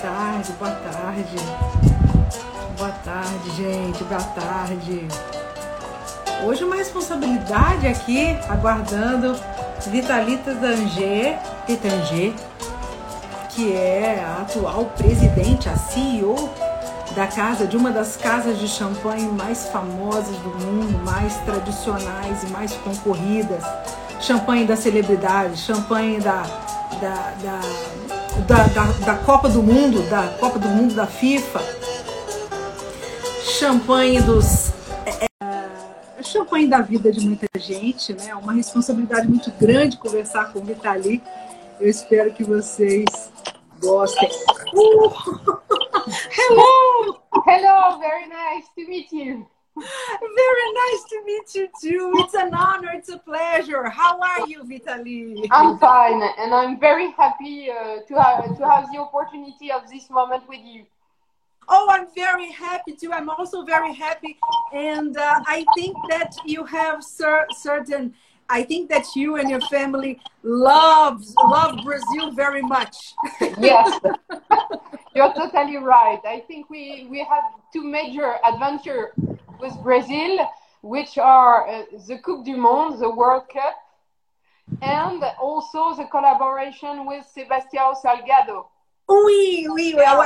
tarde, boa tarde. Boa tarde, gente, boa tarde. Hoje uma responsabilidade aqui, aguardando Vitalita Danger, Danger, que é a atual presidente, a CEO da casa, de uma das casas de champanhe mais famosas do mundo, mais tradicionais e mais concorridas. Champanhe da celebridade, champanhe da, da, da da, da, da Copa do Mundo, da Copa do Mundo da FIFA, champanhe dos é, é, champanhe da vida de muita gente, né? Uma responsabilidade muito grande conversar com o Vitali. Eu espero que vocês gostem. Uh! Hello! Hello, very nice to meet you. Very nice to meet you too. It's an honor. It's a pleasure. How are you, Vitalie? I'm fine, and I'm very happy uh, to have to have the opportunity of this moment with you. Oh, I'm very happy too. I'm also very happy, and uh, I think that you have cer- certain. I think that you and your family loves love Brazil very much. yes, you're totally right. I think we we have two major adventure with Brazil, which are uh, the Coupe du Monde, the World Cup, and also the collaboration with Sebastião Salgado. Oui, oui, well,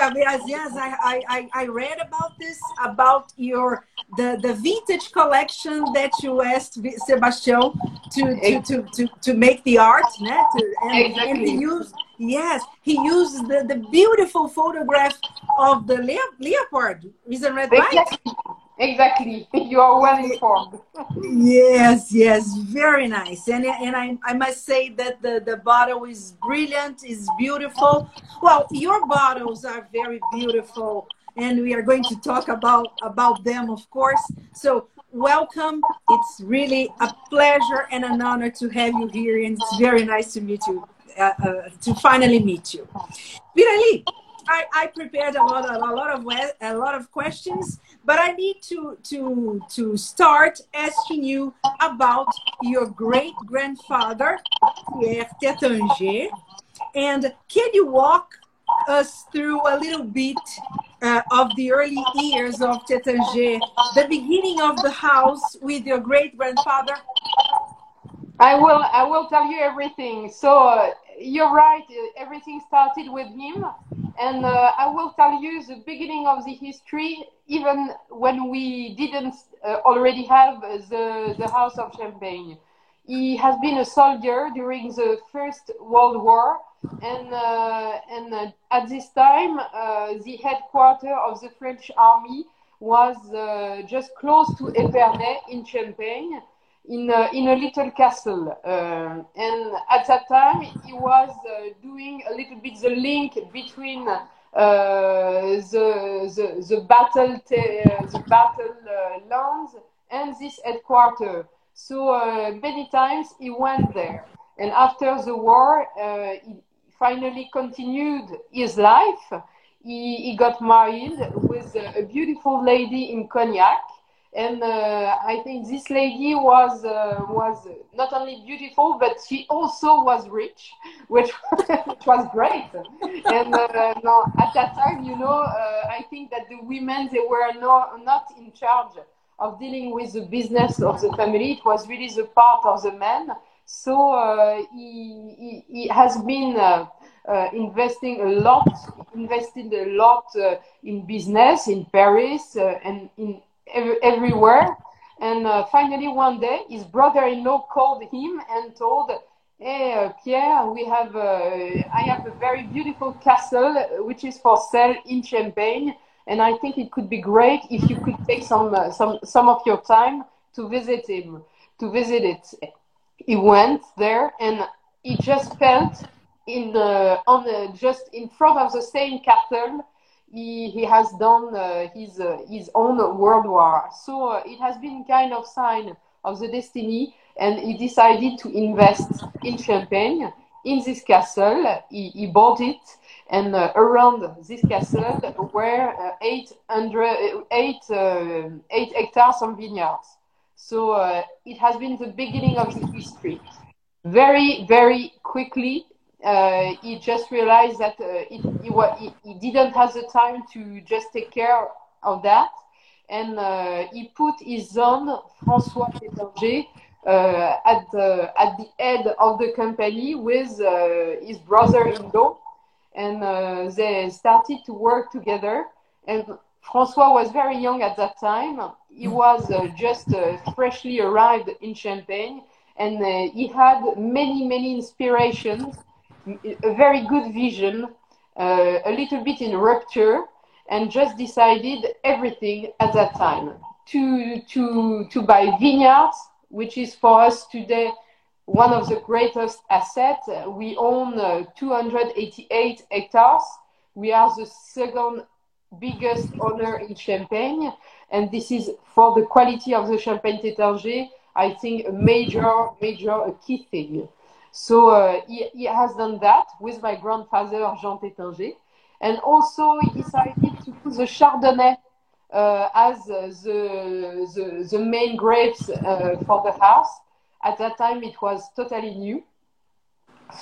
yes. I, I, I read about this about your the, the vintage collection that you asked Sebastião to to, to, to, to make the art, né? To, and, exactly. and he used yes, he used the, the beautiful photograph of the leopard. Isn't that right? Exactly. Exactly. You are well informed. yes, yes, very nice. And and I, I must say that the, the bottle is brilliant, is beautiful. Well, your bottles are very beautiful and we are going to talk about about them of course. So welcome. It's really a pleasure and an honor to have you here and it's very nice to meet you. Uh, uh, to finally meet you. Vitalie, I, I prepared a lot, of, a lot of a lot of questions, but I need to to to start asking you about your great grandfather Pierre Taittinger, and can you walk us through a little bit uh, of the early years of Taittinger, the beginning of the house with your great grandfather? I will. I will tell you everything. So uh, you're right. Everything started with him, and uh, I will tell you the beginning of the history, even when we didn't uh, already have the the House of Champagne. He has been a soldier during the First World War, and uh, and uh, at this time, uh, the headquarters of the French army was just close to Epernay in Champagne in a, in a little castle. Uh, and at that time, he was uh, doing a little bit the link between uh, the, the, the battle, the battle lands and this headquarters. So many times he went there. And after the war, he finally continued his life. He, he got married with a beautiful lady in Cognac and uh, I think this lady was uh, was not only beautiful, but she also was rich, which which was great. And uh, no, at that time, you know, uh, I think that the women they were no, not in charge of dealing with the business of the family. It was really the part of the man. So uh, he, he, he has been. Uh, investing a lot, invested a lot in business in Paris and in everywhere. And uh, finally, one day, his brother-in-law called him and told, "Hey, uh, Pierre, we have uh, I have a very beautiful castle which is for sale in Champagne, and I think it could be great if you could take some uh, some some of your time to visit him, to visit it." He went there, and he just felt in on the just in front of the same castle he, he has done uh, his, uh, his own world war. So uh, it has been kind of sign of the destiny, and he decided to invest in Champagne, in this castle. He, he bought it, and uh, around this castle were uh, 800, 8, uh, 8 hectares of vineyards. So it has been the beginning of the history. Very, very quickly, uh, he just realized that uh, he, he, he, didn't have the time to just take care of that. And uh, he put his son, François Taittinger, uh, at, the, at the head of the company with uh, his brother-in-law. And uh, they started to work together. And François was very young at that time. He was just freshly arrived in Champagne and he had many many inspirations a very good vision uh, a little bit in rupture and just decided everything at that time. To to to buy vineyards which is for us today one of the greatest assets. We own uh, 288 hectares. We are the second biggest owner in champagne and this is for the quality of the champagne Taittinger I think a major, major, a key thing. So uh, he, he, has done that with my grandfather Jean Taittinger, and also he decided to put the Chardonnay uh, as the, the, the main grapes uh, for the house. At that time, it was totally new.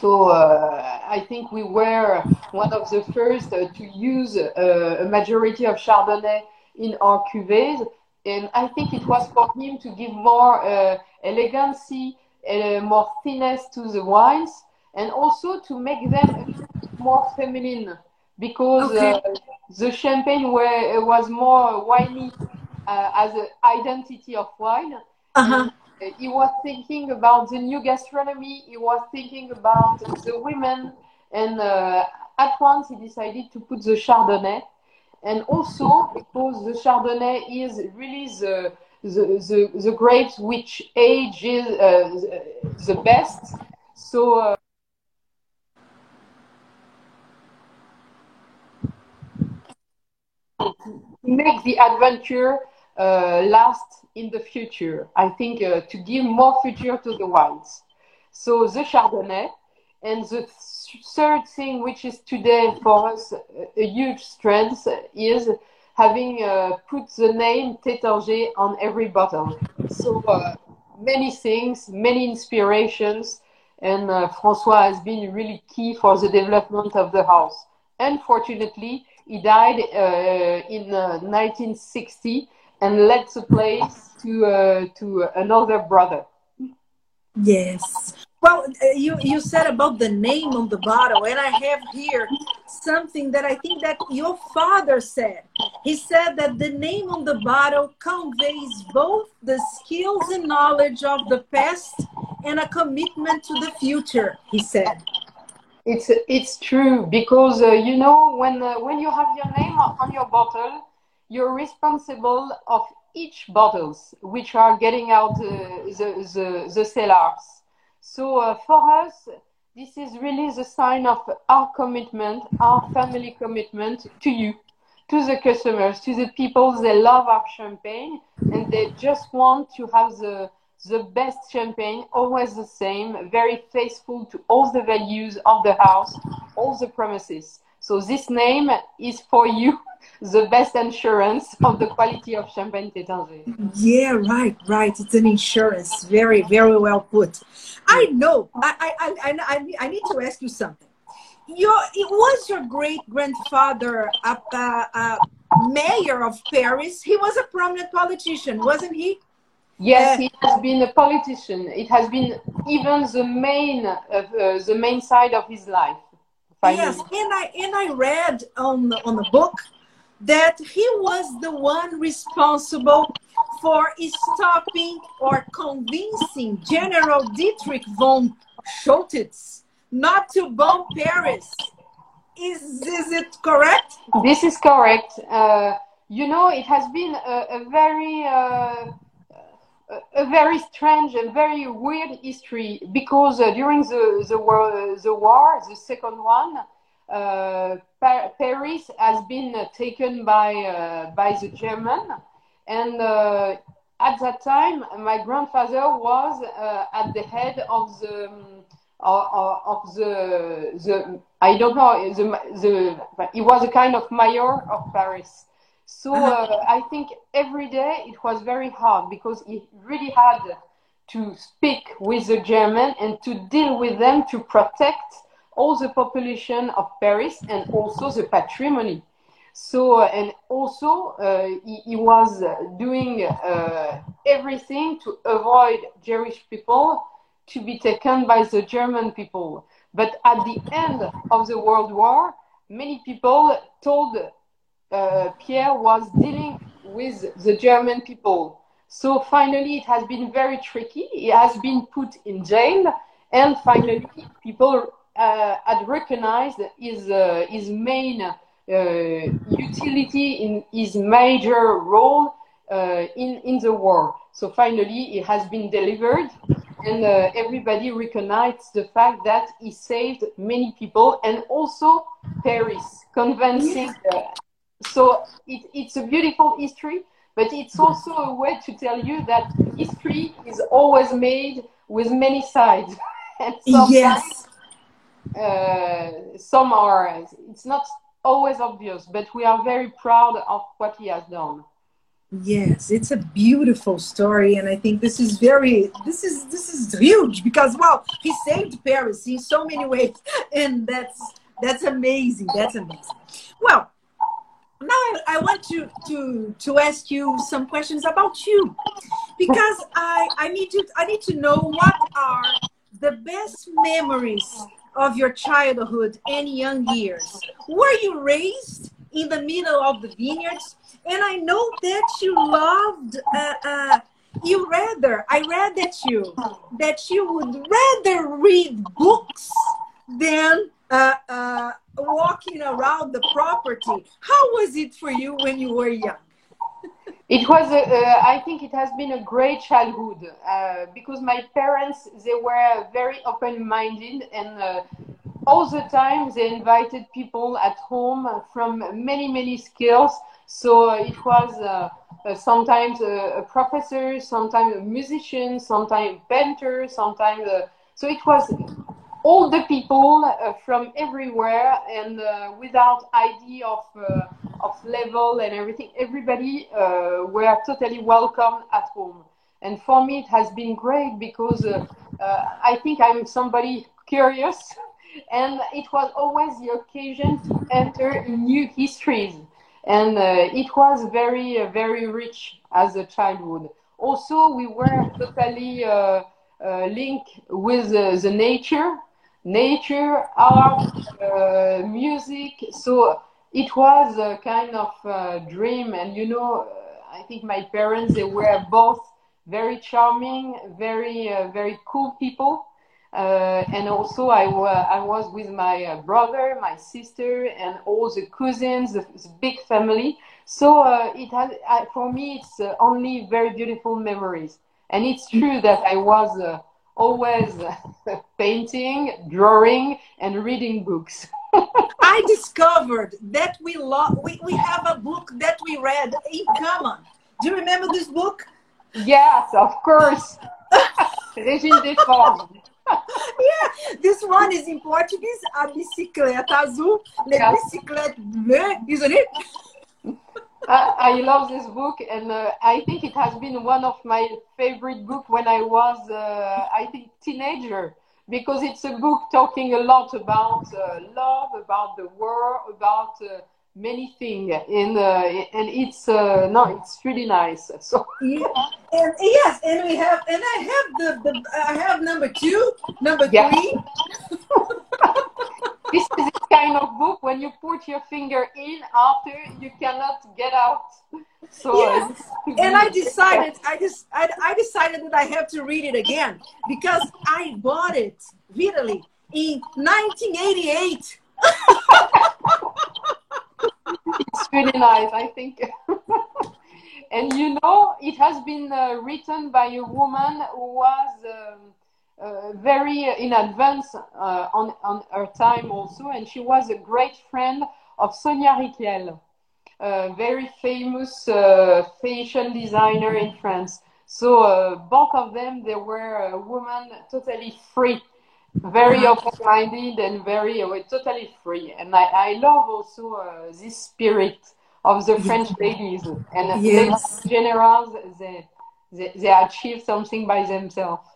So uh, I think we were one of the first uh, to use uh, a majority of Chardonnay in our cuvées and I think it was for him to give more uh, elegancy, uh, more finesse to the wines, and also to make them more feminine, because okay. uh, the champagne were, was more winey uh, as an identity of wine. Uh-huh. He was thinking about the new gastronomy. He was thinking about the women, and uh, at once he decided to put the Chardonnay and also because the Chardonnay is really the the, the, the grapes which age is uh, the best. So. Uh, make the adventure uh, last in the future. I think uh, to give more future to the wines. So the Chardonnay and the third thing, which is today for us a huge strength, is having uh, put the name Taittinger on every bottle. So uh, many things, many inspirations, and uh, François has been really key for the development of the house. Unfortunately, he died uh, in 1960 uh, and left the place to uh, to another brother. Yes. Well, uh, you you said about the name on the bottle, and I have here something that I think that your father said. He said that the name on the bottle conveys both the skills and knowledge of the past and a commitment to the future. He said. It's it's true because uh, you know when uh, when you have your name on your bottle, you're responsible of each bottles which are getting out uh, the, the the cellars so uh, for us, this is really the sign of our commitment, our family commitment to you, to the customers, to the people. They love our champagne and they just want to have the the best champagne, always the same, very faithful to all the values of the house, all the promises. So this name is for you the best insurance of the quality of Champagne Taittinger. Yeah, right, right. It's an insurance. Very, very well put. I know. I, I, I, I, I need to ask you something. Your, it was your great grandfather a, a, a mayor of Paris. He was a prominent politician, wasn't he? Yes, uh, he has been a politician. It has been even the main, uh, uh, the main side of his life. Yes, and I and I read on on the book that he was the one responsible for stopping or convincing General Dietrich von Choltitz not to bomb Paris. Is, is it correct? This is correct. Uh, you know, it has been a, a very uh, a very strange and very weird history because uh, during the the war, the war, the second one, uh, Paris has been taken by uh, by the German, and uh, at that time, my grandfather was at the head of the um, of the the I don't know the the he was a kind of mayor of Paris. So uh, I think every day it was very hard because he really had to speak with the German and to deal with them to protect all the population of Paris and also the patrimony. So, and also uh, he, he, was doing uh, everything to avoid Jewish people to be taken by the German people. But at the end of the World War, many people told uh, Pierre was dealing with the German people. So finally, it has been very tricky. He has been put in jail, and finally, people uh, had recognized his uh, his main uh, utility in his major role uh, in in the war. So finally, he has been delivered, and uh, everybody recognized the fact that he saved many people and also Paris, convincing. Uh, so it, it's a beautiful history, but it's also a way to tell you that history is always made with many sides. and yes. Uh, some are, it's not always obvious, but we are very proud of what he has done. Yes, it's a beautiful story, and I think this is very this is this is huge because well, he saved Paris in so many ways, and that's that's amazing. That's amazing. Well, now I, want to to to ask you some questions about you because I I need to I need to know what are the best memories of your childhood and young years. Were you raised in the middle of the vineyards? And I know that you loved, uh, uh, you rather, I read that you, that you would rather read books than uh, uh, walking around the property. How was it for you when you were young? it was a, uh, i think it has been a great childhood uh, because my parents they were very open minded and uh, all the time they invited people at home from many many skills so it was uh, uh, sometimes a, a, professor sometimes a musician sometimes a painter sometimes uh, so it was all the people uh, from everywhere and uh, without idea of uh, of level and everything everybody were totally welcome at home. And for me it has been great because i think i'm somebody curious and it was always the occasion to enter new histories. And uh, it was very uh, very rich as a childhood. Also we were totally uh, uh linked with uh, the nature nature art uh, music so it was a kind of dream and you know i think my parents they were both very charming very very cool people uh, and also I, I was with my uh, brother, my sister, and all the cousins, the, the big family. So uh, it has, for me, it's uh, only very beautiful memories. And it's true that I was uh, always painting, drawing, and reading books. I discovered that we love, we, we have a book that we read in common. Do you remember this book? Yes, of course. Yeah, this one is in Portuguese, a bicicleta azul, le yeah. bicicleta bleu, isn't it? I, I, love this book, and uh, I think it has been one of my favorite books when I was, uh, I think, teenager, because it's a book talking a lot about uh, love, about the war, about uh, many things and uh, and it's uh, no it's really nice so yeah. and yes and we have and i have the, the i have number two number yeah. three this is this kind of book when you put your finger in after you cannot get out so yes. and i decided i just I, I decided that i have to read it again because i bought it literally in 1988 it's really nice, I think. and you know, it has been uh, written by a woman who was um, uh, very in advance uh, on, on her time also, and she was a great friend of Sonia Rykiel, a very famous uh, fashion designer in France. So uh, both of them, they were a woman totally free very open-minded and very uh, totally free. And I, I love also uh, this spirit of the French ladies and yes. in general, they, they, they achieve something by themselves.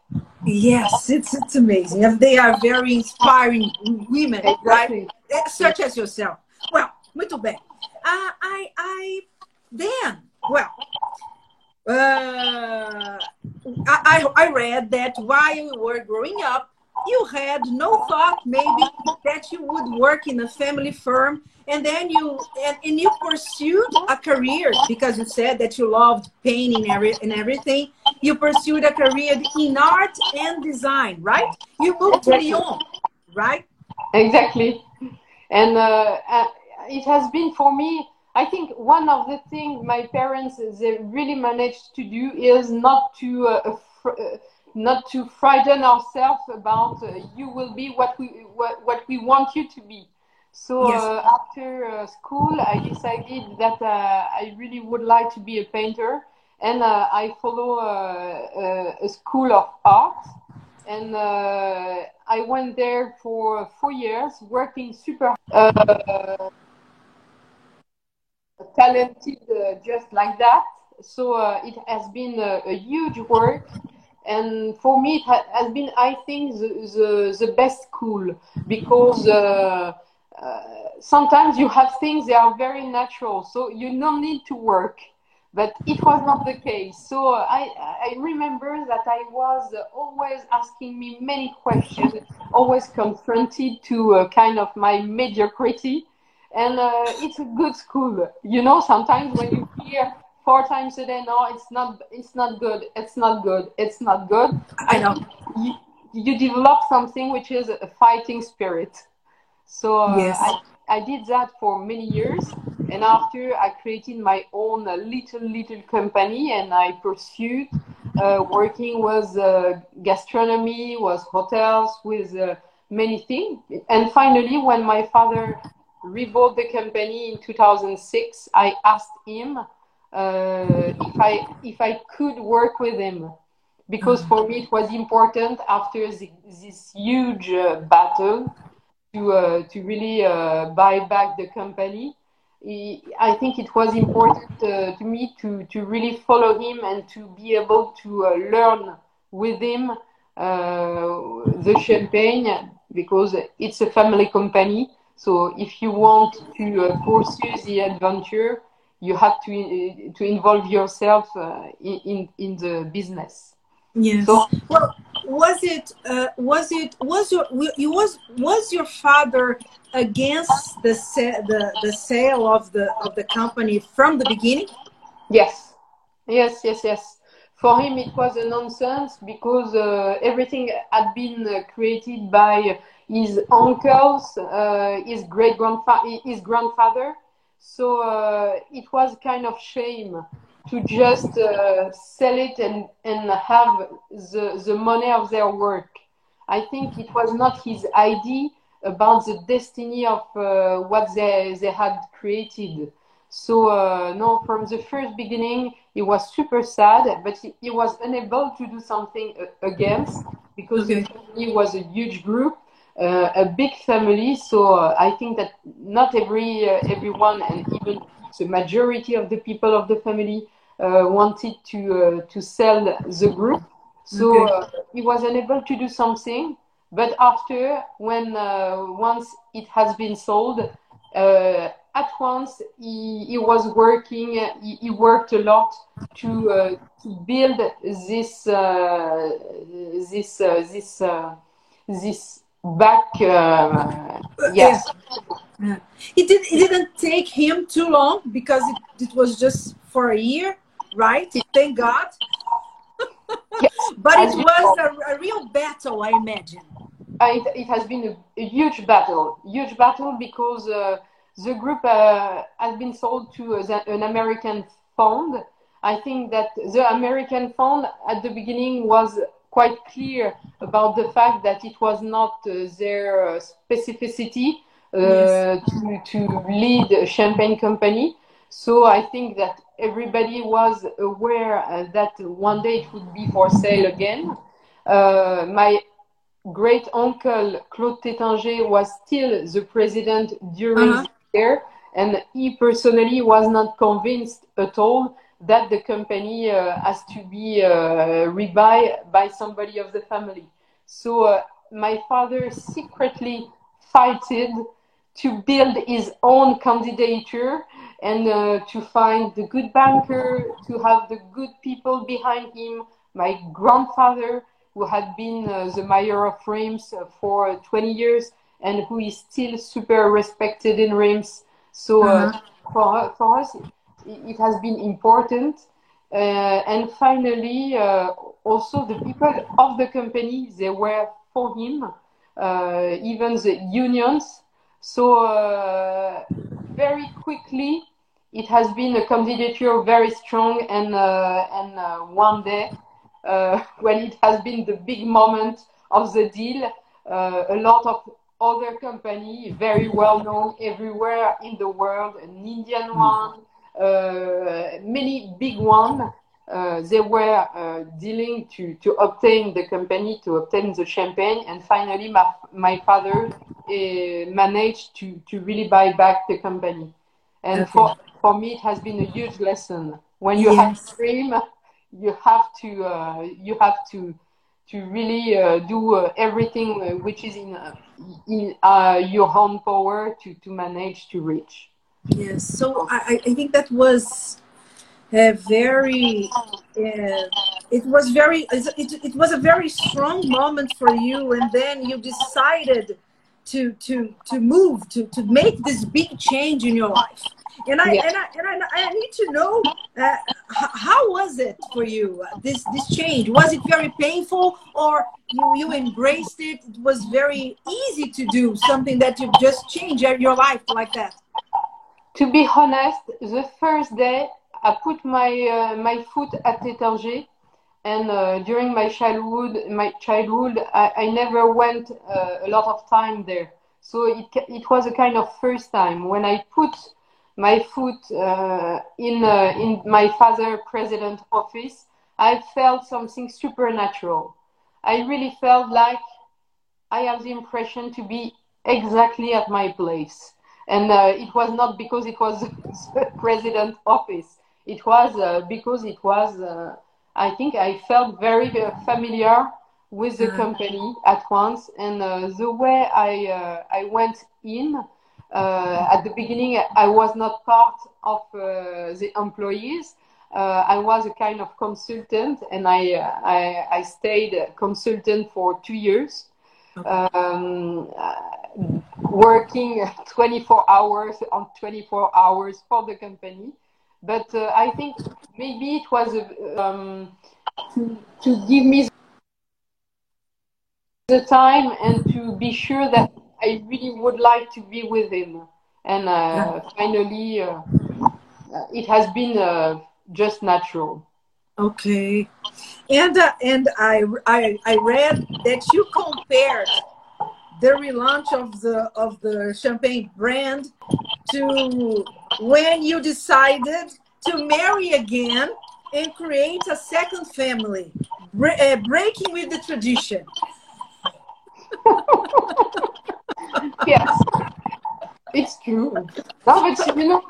Yes, it's it's amazing. And they are very inspiring women, right? Such as yourself. Well, muito bem. Uh, I, I, then, well, uh, I, I read that while you were growing up, you had no thought maybe that you would work in a family firm and then you and, and you pursued a career because you said that you loved painting every, and everything you pursued a career in art and design right you moved to lyon right Exactly. And uh, uh, it has been for me, I think one of the things my parents they really managed to do is not to uh, fr- uh, not to frighten ourselves about uh, you will be what we what, what we want you to be. So Yes. uh, after uh, school, I decided that uh, I really would like to be a painter, and uh, I follow uh, uh, a school of art and uh, I went there for four years, working super uh, talented, uh, just like that. So uh, it has been a, a huge work, and for me, it ha- has been, I think, the the, the best school because. Uh, uh, sometimes you have things that are very natural, so you don't need to work but it was not the case. So I, I remember that I was always asking me many questions, always confronted to uh, kind of my mediocrity. And uh, it's a good school. You know, sometimes when you hear four times a day, no, it's not, it's not good, it's not good, it's not good. i know You, you develop something which is a fighting spirit. So uh, Yes. I, I did that for many years. And after I created my own uh, little, little company and I pursued uh, working with uh, gastronomy, with hotels, with uh, many things. And finally, when my father rebuilt the company in 2006, I asked him uh, if I if I could work with him because for me it was important after the, this huge uh, battle to uh, to really uh, buy back the company. I think it was important uh, to me to to really follow him and to be able to uh, learn with him uh, the champagne because it's a family company. So if you want to uh, pursue the adventure, you have to to involve yourself uh, in, in in the business. yes So well was it uh, was it was your you was was your father against the the the sale of the of the company from the beginning Yes, yes, yes, yes. For him, it was a nonsense because uh, everything had been uh, created by his uncles, uh, his great grandfather, his grandfather. So uh, it was kind of shame to just uh, sell it and, and have the, the money of their work. I think it was not his idea about the destiny of uh, what they, they had created. So uh, no, from the first beginning, he was super sad, but he, he was unable to do something uh, against because Okay. the family was a huge group, uh, a big family. So uh, I think that not every uh, everyone and even the majority of the people of the family uh, wanted to uh, to sell the group. So Okay. uh, he was unable to do something. But after, when uh, once it has been sold, uh, at once he, he was working. He, he worked a lot to uh, to build this uh, this uh, this uh, this back. Uh, yes, Yeah. It did. It didn't take him too long because it, it was just for a year, right? Thank God. Yes. but it was a, a real battle, I imagine. Uh, it, it has been a, a huge battle, huge battle because uh, the group uh, has been sold to uh, the, an American fund. I think that the American fund at the beginning was quite clear about the fact that it was not uh, their uh, specificity uh, Yes. to, to lead a champagne company. So I think that everybody was aware uh, that one day it would be for sale again. Uh, my great uncle Claude Taittinger was still the president during Uh-huh. the year, and he personally was not convinced at all that the company uh, has to be uh, rebuy by somebody of the family. So uh, my father secretly fighted to build his own candidature and uh, to find the good banker, to have the good people behind him. My grandfather, who had been uh, the mayor of Reims for 20 years and who is still super respected in Reims. So uh, uh-huh. for, for us, it has been important. Uh, and finally, uh, also the people of the company, they were for him, uh, even the unions. So very quickly, it has been a candidature very strong and uh, and uh, one day uh, when it has been the big moment of the deal a lot of other company very well known everywhere in the world an indian hmm. one many big ones. uh, they were uh, dealing to, to obtain the company to obtain the champagne and finally my, my father managed to, to really buy back the company and okay. for for me it has been a huge lesson when you yes. have a dream you have to uh, you have to to really uh, do uh, everything uh, which is in uh, in uh, your own power to to manage to reach yes so i, I think that was a very uh, it was very it, it was a very strong moment for you and then you decided to to to move to to make this big change in your life. And I, yeah. and I and I, I need to know uh, how was it for you uh, this this change? Was it very painful or you, you embraced it? It was very easy to do something that you just changed your life like that to be honest the first day I put my uh, my foot at Taittinger and uh, during my childhood my childhood I, I never went uh, a lot of time there. So it, it was a kind of first time. When I put my foot uh, in uh, in my father president office, I felt something supernatural. I really felt like I have the impression to be exactly at my place, and uh, it was not because it was the president office. It was uh, because it was. Uh, I think I felt very familiar with the mm. company at once, and uh, the way I I went in uh, at the beginning, I was not part of uh, the employees. Uh, I was a kind of consultant, and I I, I stayed consultant for two years. Okay. Um, working 24 hours on 24 hours for the company. But uh, I think maybe it was um, to, to give me the time and to be sure that I really would like to be with him. And uh, finally, uh, it has been uh, just natural. Okay, and uh, and I, I I read that you compared the relaunch of the of the champagne brand to when you decided to marry again and create a second family, uh, breaking with the tradition. yes, it's true. No, but you know,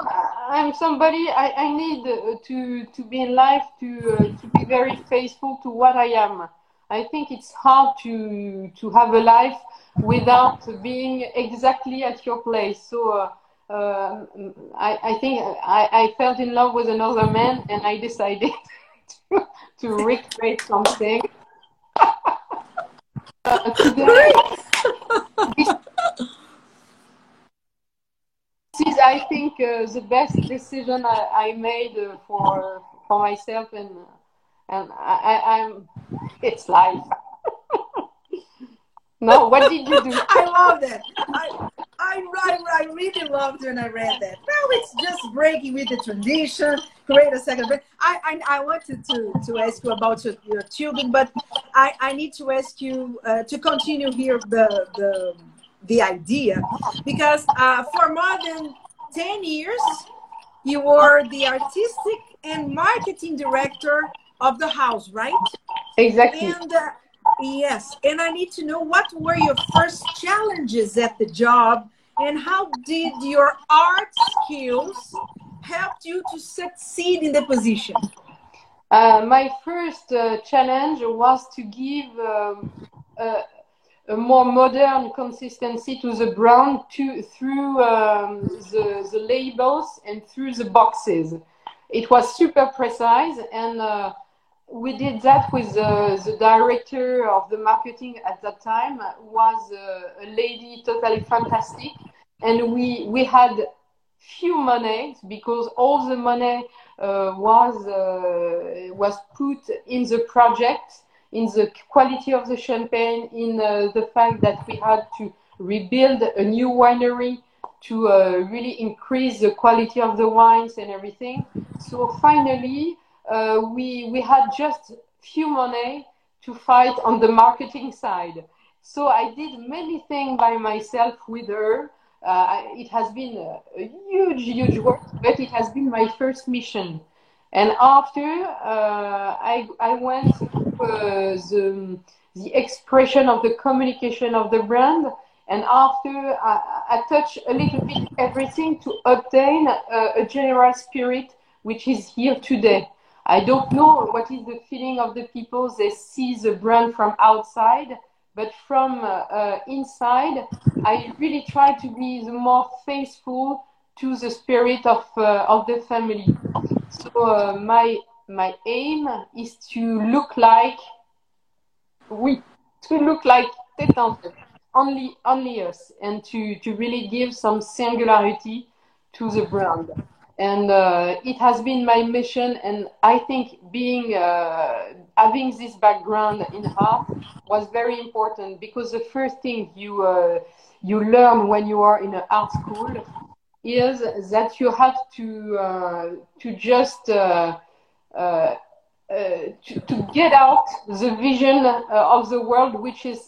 I'm somebody. I, I need uh, to to be in life to uh, to be very faithful to what I am. I think it's hard to to have a life without being exactly at your place. So. Uh, uh, I, I think I, I fell in love with another man and I decided to, to recreate something. uh, today, this, is, I think, uh, the best decision I, I made uh, for for myself, and and I, am it's life. No, what did you do? I love that. I, I, I, really loved when I read that. Now it's just breaking with the tradition, create a second. I, I, I wanted to, to ask you about your, your children, but I, I need to ask you uh, to continue here the, the the idea because uh, for more than 10 years you were the artistic and marketing director of the house right exactly and uh, yes and i need to know what were your first challenges at the job and how did your art skills helped you to succeed in the position? Uh, my first uh, challenge was to give um, a, a, more modern consistency to the brand to, through um, the, the, labels and through the boxes. It was super precise, and uh, we did that with the director of the marketing at that time. Was a lady totally fantastic, and we we had few money because all the money uh, was uh, was put in the project, in the quality of the champagne, in uh, the fact that we had to rebuild a new winery to uh, really increase the quality of the wines and everything. So finally, uh, we we had just few money to fight on the marketing side. So I did many things by myself with her uh, it has been a, a, huge, huge work, but it has been my first mission. And after uh, I, I went the, the expression of the communication of the brand, and after I, I touched a little bit everything to obtain a, a general spirit which is here today. I don't know what is the feeling of the people. They see the brand from outside, but from uh, uh, inside, I really try to be the more faithful to the spirit of uh, of the family. So uh, my my aim is to look like we to look like Taittinger, only only us, and to to really give some singularity to the brand and uh, it has been my mission and i think being uh, having this background in art was very important because the first thing you uh, you learn when you are in an art school is that you have to uh, to just uh, uh, to, to, get out the vision of the world which is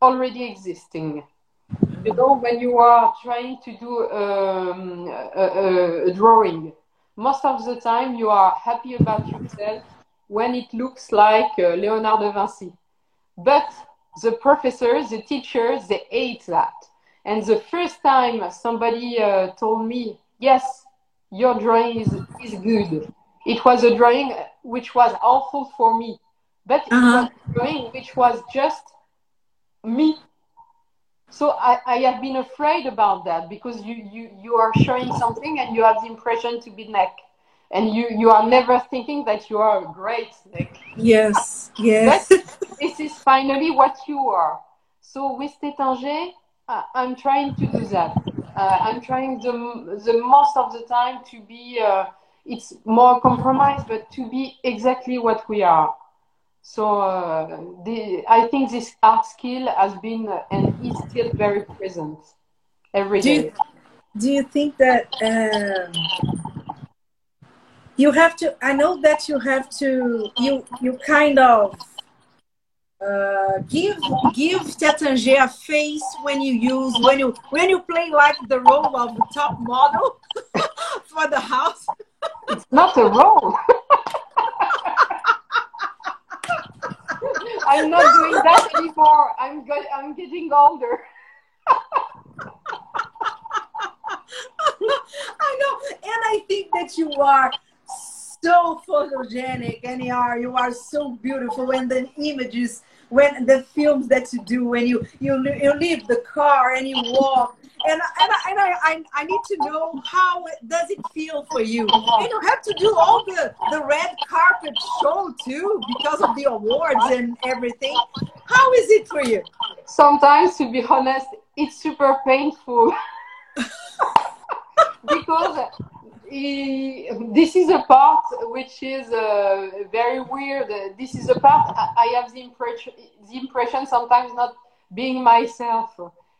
already existing you know, when you are trying to do um, a, a, drawing, most of the time you are happy about yourself when it looks like uh, Leonardo da Vinci. But the professors, the teachers, they hate that. And the first time somebody uh, told me, yes, your drawing is, is good, it was a drawing which was awful for me. But it uh-huh. was a drawing which was just me so I, I have been afraid about that because you, you, you are showing something and you have the impression to be neck and you, you are never thinking that you are great neck. Yes, yes. but this is finally what you are. So with Taittinger, I'm trying to do that. Uh, I'm trying the, the most of the time to be, uh, it's more compromised, but to be exactly what we are. So uh, the, I think this art skill has been uh, and is still very present every do day. You, do you think that um, you have to? I know that you have to. You you kind of uh, give give Taittinger a face when you use when you when you play like the role of the top model for the house. it's not a role. I'm not doing that anymore. I'm good. I'm getting older. I know, and I think that you are so photogenic, and you are you are so beautiful. And the images, when the films that you do, when you you you leave the car and you walk. And and, I, and I, I, I need to know how does it feel for you? And you have to do all the the red carpet show too because of the awards and everything. How is it for you? Sometimes to be honest it's super painful. Because this is a part which is uh, very weird. This is a part I have the impression, the impression sometimes not being myself.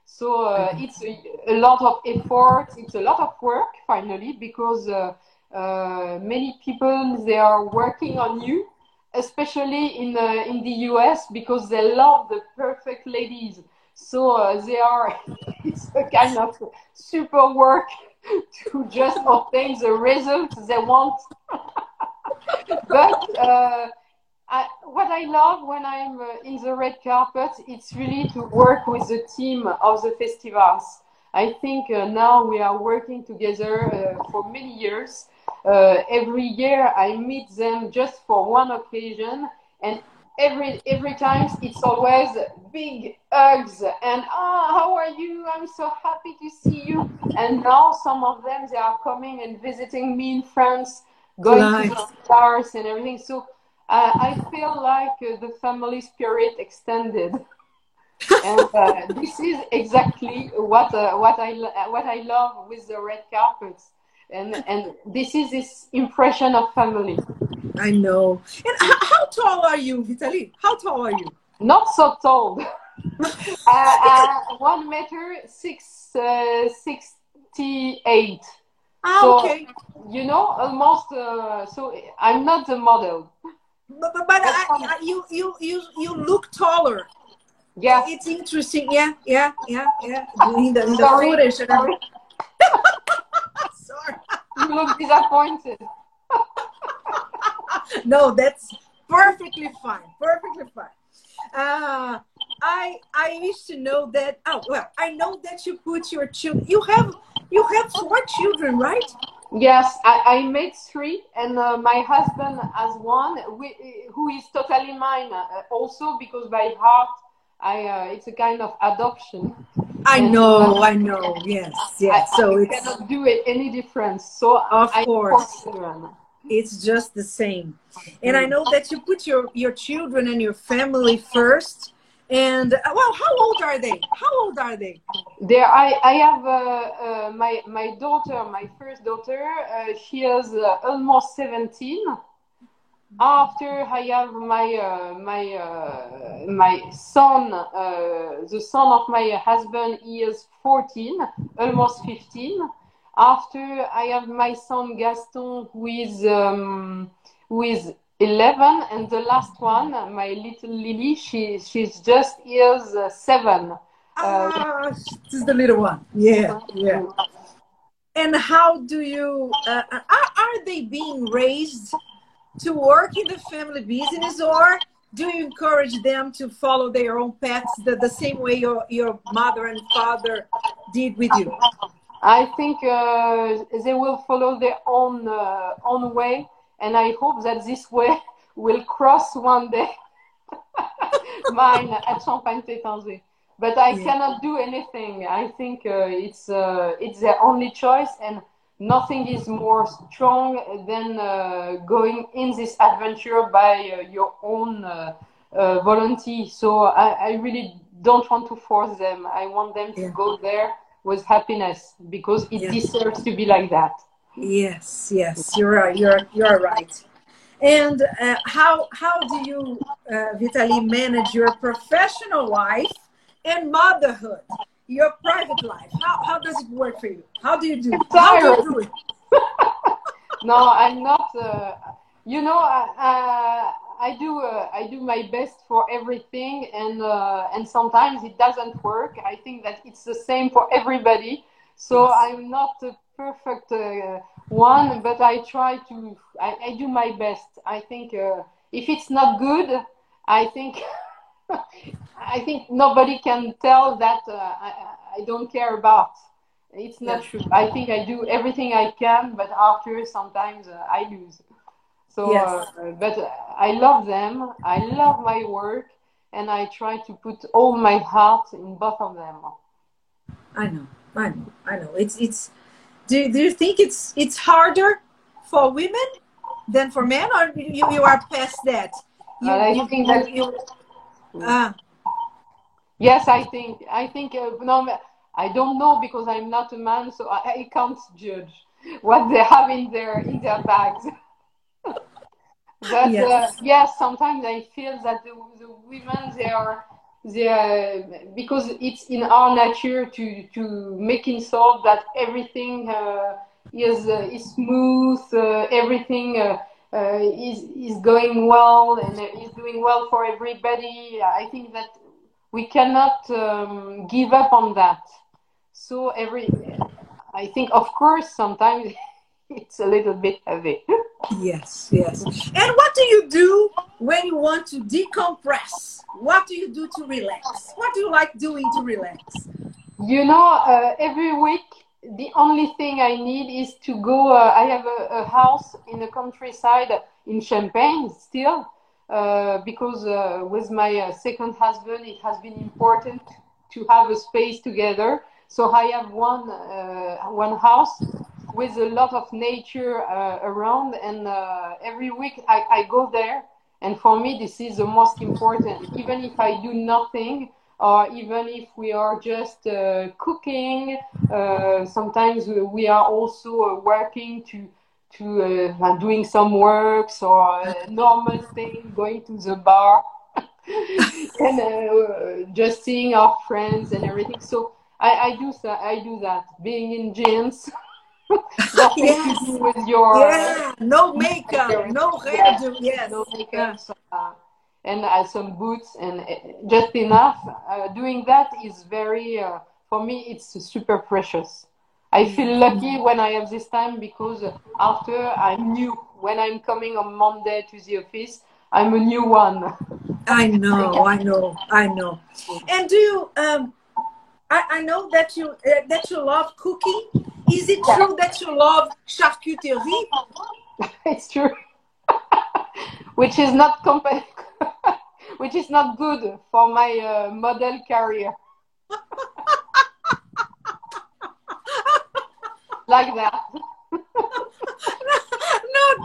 So uh, mm-hmm. it's a, a, lot of effort. It's a lot of work finally because uh, uh, many people they are working on you, especially in uh, in the US because they love the perfect ladies. So uh, they are. It's a kind of super work to just obtain the results they want. but uh, I, what I love when I'm uh, in the red carpet, it's really to work with the team of the festivals. I think uh, now we are working together uh, for many years. Uh, every year I meet them just for one occasion, and every every time it's always big hugs and ah how are you? I'm so happy to see you. And now some of them they are coming and visiting me in france going nice. to the stars and everything. So uh, i feel like uh, the family spirit extended. And uh, this is exactly what uh, what i what i love with the red carpets. And and this is this impression of family I know. And how, how tall are you, Vitalie? How tall are you? Not so tall. uh, uh, one meter six uh, sixty-eight. Ah, so, okay. You know, almost. Uh, so I'm not the model. But, but, but I, I, you you you you look taller. Yeah, it's interesting. Yeah, yeah, yeah, yeah. In the, in the sorry, footage. Sorry. sorry. you look disappointed no, that's perfectly fine. Perfectly fine. Uh, I I used to know that. Oh well, I know that you put your children. You have you have four children, right? Yes, I, I made three, and uh, my husband has one, who is totally mine. Uh, also because by heart, I uh, it's a kind of adoption. I and, know, uh, I know. Yes, yes. I, so I it's cannot do it any difference. So of I course it's just the same. And i know that you put your your children and your family first. And uh, well how old are they? How old are they? There i i have uh, uh, my my daughter my first daughter uh, she is uh, almost 17 after i have my uh, my my son the son of my husband he is 14 almost 15 after I have my son Gaston, who is um, who is 11, and the last one, my little Lily, she she's just years uh, seven. Ah, uh, she's the little one. Yeah, yeah. And how do you? Uh, are, are they being raised to work in the family business, or do you encourage them to follow their own paths the, the same way your, your mother and father did with you? I think uh, they will follow their own uh, own way, and I hope that this way will cross one day mine at Champagne Taittinger. But I yeah. cannot do anything. I think uh, it's uh, it's their only choice, and nothing is more strong than uh, going in this adventure by uh, your own volunteer. So I, I really don't want to force them. I want them to yeah. go there with happiness because it yes. deserves to be like that. Yes, yes, you're right. You're you're right. And uh, how how do you, uh, Vitalie, manage your professional life and motherhood, your private life? How how does it work for you? How do you do? It? How do you do it? no, I'm not. Uh, you know, uh, I do uh, I do my best for everything, and uh, and sometimes it doesn't work. I think that it's the same for everybody. So yes. I'm not a perfect uh, one, but I try to. I, I do my best. I think uh, if it's not good, I think I think nobody can tell that uh, I, I don't care about. It's not yes. true. I think I do everything I can, but after sometimes uh, I lose. So, yes. uh, but I love them. I love my work, and I try to put all my heart in both of them. I know, I know, I know. It's it's. Do do you think it's it's harder for women than for men, or you you are past that? You, uh, I think that you. Uh, yes, I think I think uh, no. I don't know because I'm not a man, so I, I can't judge what they have in their in their bags. But yes. Uh, yes, sometimes I feel that the, the women they are they are, because it's in our nature to to making sure that everything uh, is uh, is smooth, uh, everything uh, uh, is is going well and is doing well for everybody. I think that we cannot um, give up on that. So every, I think of course sometimes it's a little bit heavy. yes, yes. And what do you do when you want to decompress? What do you do to relax? What do you like doing to relax? You know, uh, every week the only thing I need is to go. Uh, I have a, a, house in the countryside in Champagne still, uh, because uh, with my uh, second husband, it has been important to have a space together. So I have one uh, one house with a lot of nature uh, around, and every week I, I go there. And for me, this is the most important. Even if I do nothing, or even if we are just uh, cooking. Uh, sometimes we are also uh, working to to uh, doing some works or normal thing, going to the bar and uh, just seeing our friends and everything. So I, I do. I do that. Being in jeans. Yes. do with your yeah, no makeup, no hairdo, yes, no makeup. So, uh, and uh, some boots and uh, just enough. Uh, doing that is very, uh, for me, it's super precious. I feel mm-hmm. lucky when I have this time because after I'm new. When I'm coming on Monday to the office, I'm a new one. I know, I know, I know. And do you? Um, I, I know that you uh, that you love cooking. Is it true that you love charcuterie? it's true, which is not compa- which is not good for my uh, model career. like that. not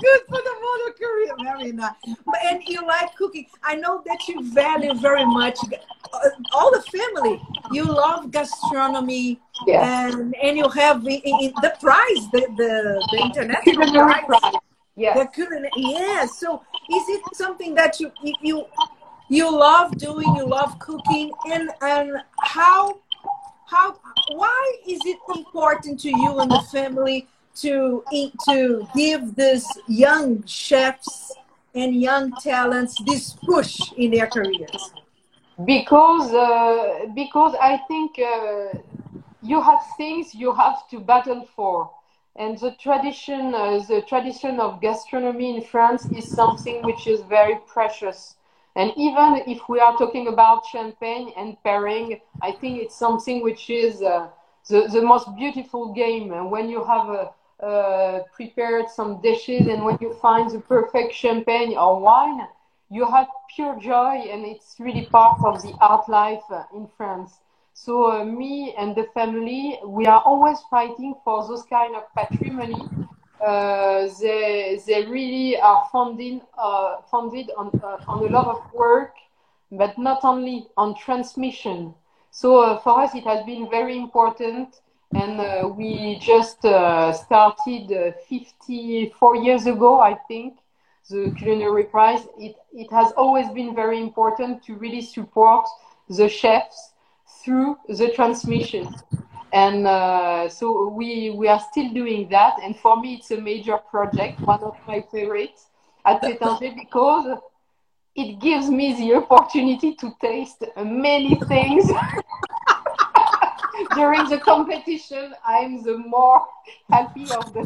good for the model career, very nice. And you like cooking. I know that you value very much uh, all the family. You love gastronomy, yes. and and you have the, the prize, the the, the international prize. prize. Yes. The yeah. So is it something that you you you love doing, you love cooking, and and how how why is it important to you and the family to to give these young chefs and young talents this push in their careers? Because uh, because I think uh, you have things you have to battle for. And the tradition, uh, the tradition of gastronomy in France is something which is very precious and even if we are talking about champagne and pairing, I think it's something which is uh, the, the most beautiful game. And when you have uh, uh, prepared some dishes and when you find the perfect champagne or wine, you have pure joy and it's really part of the art life uh, in France. So uh, me and the family, we are always fighting for those kind of patrimony uh, they they really are funded uh, funded on uh, on a lot of work, but not only on transmission. So uh, for us, it has been very important, and we just started 54 years ago, I think, the culinary prize. It it has always been very important to really support the chefs through the transmission. And uh, so we we are still doing that. And for me it's a major project one of my favorites at Taittinger because it gives me the opportunity to taste many things. During the competition i'm the more happy of the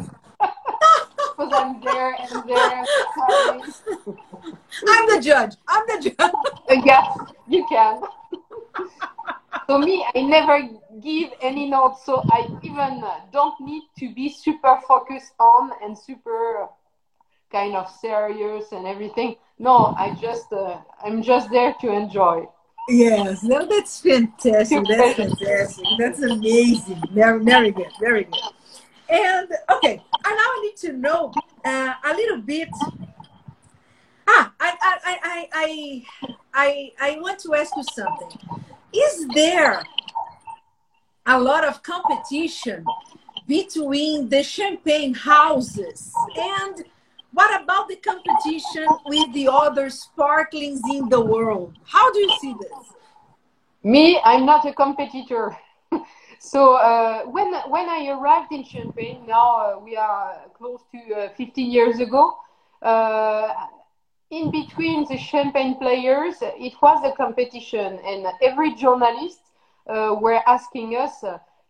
because i'm there and there i'm the judge i'm the judge yes you can so me, I never give any notes, so I even don't need to be super focused on and super kind of serious and everything. No, I just uh, I'm just there to enjoy. Yes, no, that's fantastic. That's fantastic. That's amazing. Very, very good. Very good. And okay, and now I need to know uh, a little bit. Ah, I, I, I, I, I, I want to ask you something. Is there a lot of competition between the champagne houses and what about the competition with the other sparklings in the world? How do you see this? Me, I'm not a competitor. So uh, when when I arrived in Champagne, now uh, we are close to uh, 15 years ago. Uh, in between the champagne players, it was a competition, and every journalist uh, were asking us,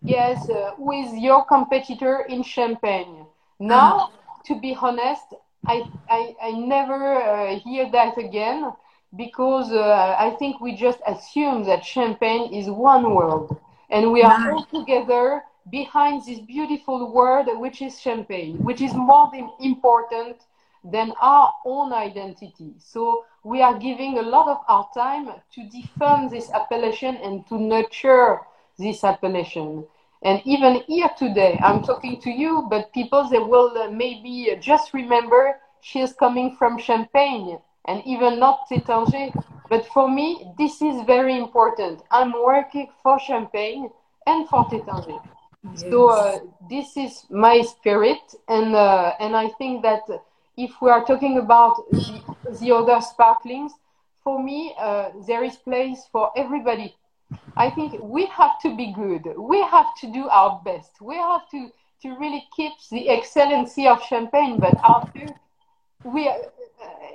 yes, uh, who is your competitor in champagne? Now, uh-huh. to be honest, I, I, I never uh, hear that again because uh, I think we just assume that champagne is one world. And we are all together behind this beautiful word, which is champagne, which is more important than our own identity. So we are giving a lot of our time to defend this appellation and to nurture this appellation. And even here today, I'm talking to you, but people they will uh, maybe just remember she is coming from Champagne and even not Taittinger. But for me, this is very important. I'm working for Champagne and for Taittinger. Yes. So uh, this is my spirit, and uh, and I think that if we are talking about the, the other sparklings, for me uh, there is place for everybody. I think we have to be good. We have to do our best. We have to to really keep the excellency of champagne, but after we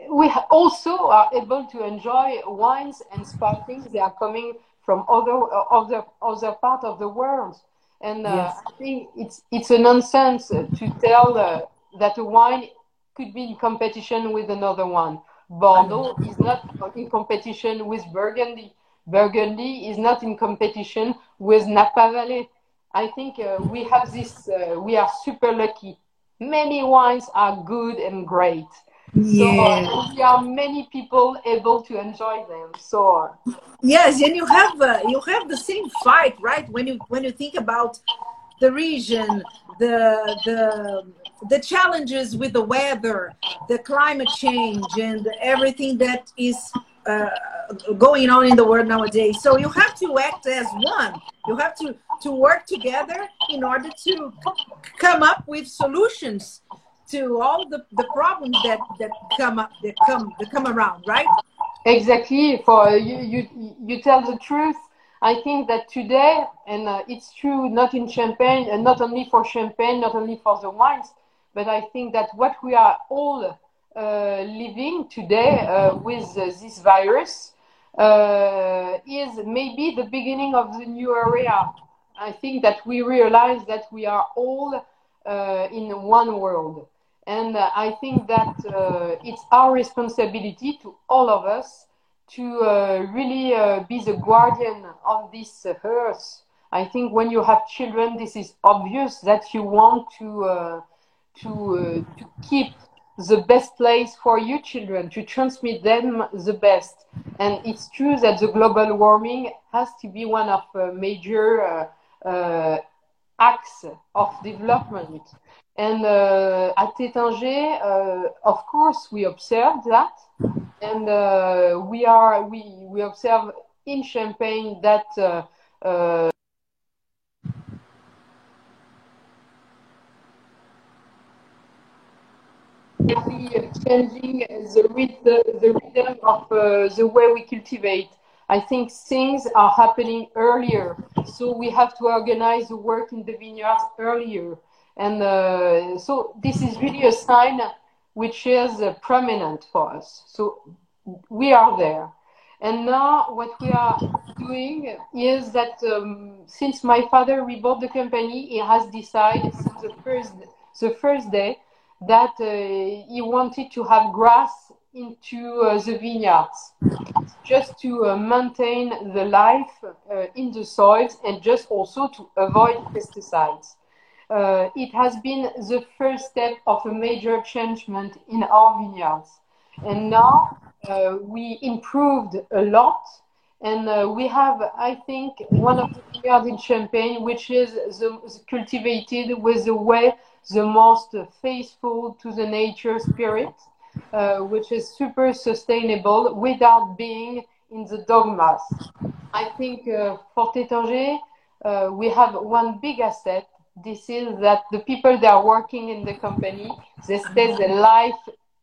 we also are able to enjoy wines and sparklings. They are coming from other other other part of the world, and uh, yes. I think it's it's a nonsense to tell uh, that a wine could be in competition with another one. Bordeaux is not in competition with Burgundy. Burgundy is not in competition with Napa Valley. I think uh, we have this, uh, we are super lucky. Many wines are good and great. Yeah. So there are many people able to enjoy them. So yes, and you have uh, you have the same fight, right? When you when you think about the region, the the the challenges with the weather, the climate change, and everything that is uh, going on in the world nowadays. So you have to act as one. You have to to work together in order to come up with solutions to all the, the problems that that come up that come that come around, right? Exactly. For you, you you tell the truth I think that today, and uh, it's true not in Champagne, and not only for Champagne, not only for the wines, but I think that what we are all uh, living today uh, with uh, this virus uh, is maybe the beginning of the new area. I think that we realize that we are all uh, in one world. And I think that it's our responsibility to all of us to uh, really uh, be the guardian of this earth. I think when you have children, this is obvious that you want to uh, to uh, to keep the best place for your children to transmit them the best. And it's true that the global warming has to be one of major uh, uh, acts of development. And at Taittinger, of course, we observe that. And uh, we are we we observe in Champagne that uh, uh, changing the, the rhythm of uh, the way we cultivate. I think things are happening earlier, so we have to organize the work in the vineyards earlier, and uh, so this is really a sign which is uh, prominent for us. So we are there. And now what we are doing is that um, since my father rebought the company, he has decided since the first, the first day that uh, he wanted to have grass into uh, the vineyards just to uh, maintain the life uh, in the soils and just also to avoid pesticides uh, it has been the first step of a major changement in our vineyards. And now uh, we improved a lot. And uh, we have, I think, one of the vineyards in Champagne, which is the, the cultivated with the way the most faithful to the nature spirit, uh, which is super sustainable without being in the dogmas. I think uh, for Taittinger, uh, we have one big asset this is that the people that are working in the company, they spend their life,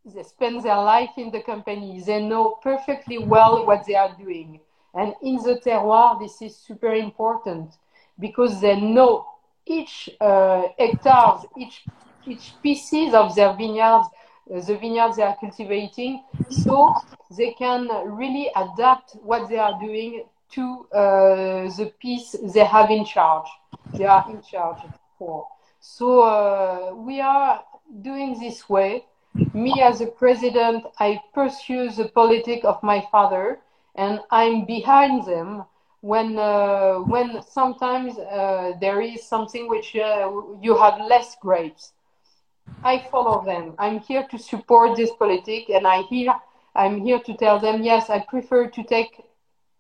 they spend their life in the company. They know perfectly well what they are doing. And in the terroir, this is super important because they know each uh, hectare, each each pieces of their vineyards, uh, the vineyards they are cultivating, so they can really adapt what they are doing to uh, the piece they have in charge. They are in charge for. So uh, we are doing this way. Me as a president, I pursue the politic of my father, and I'm behind them when uh, when sometimes uh, there is something which uh, you have less grapes. I follow them. I'm here to support this politic, and I hear I'm here to tell them yes, I prefer to take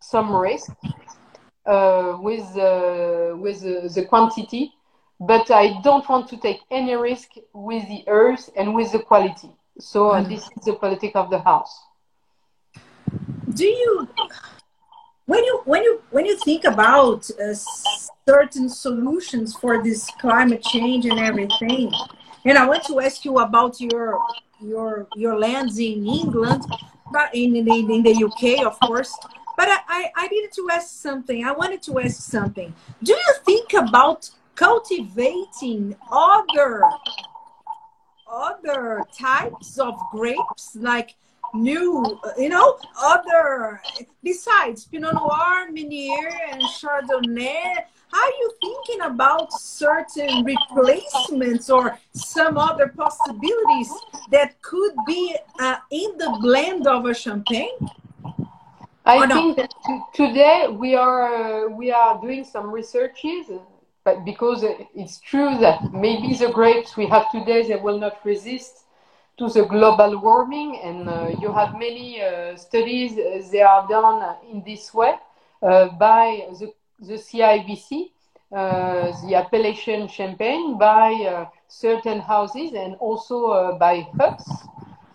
some risk uh, with uh, with the quantity, but I don't want to take any risk with the earth and with the quality. So uh, this is the politic of the house. Do you when you when you when you think about uh, certain solutions for this climate change and everything and i want to ask you about your your your lands in england but in, in, in the uk of course but I, I, I needed to ask something i wanted to ask something do you think about cultivating other other types of grapes like new, you know, other, besides Pinot Noir, Meunier, and Chardonnay, how are you thinking about certain replacements or some other possibilities that could be uh, in the blend of a champagne? I think that today we are uh, we are doing some researches, but because it's true that maybe the grapes we have today they will not resist to the global warming, and uh, you have many uh, studies uh, they are done in this way by the, the CIVC, the appellation champagne, by certain houses, and also by hubs.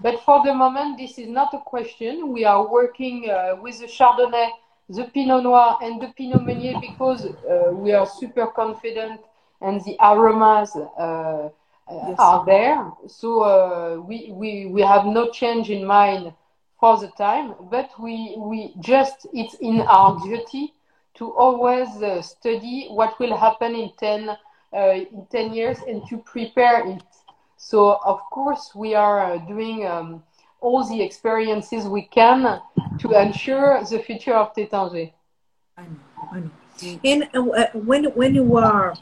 But for the moment, this is not a question. We are working uh, with the Chardonnay, the Pinot Noir, and the Pinot Meunier because uh, we are super confident and the aromas uh, yes. are there. So uh, we, we, we have no change in mind for the time, but we, we just, it's in our duty to always uh, study what will happen in 10, uh, in 10 years and to prepare it. So, of course, we are uh, doing um, all the experiences we can to ensure the future of Taittinger. I know, I know. And uh, when, when you are,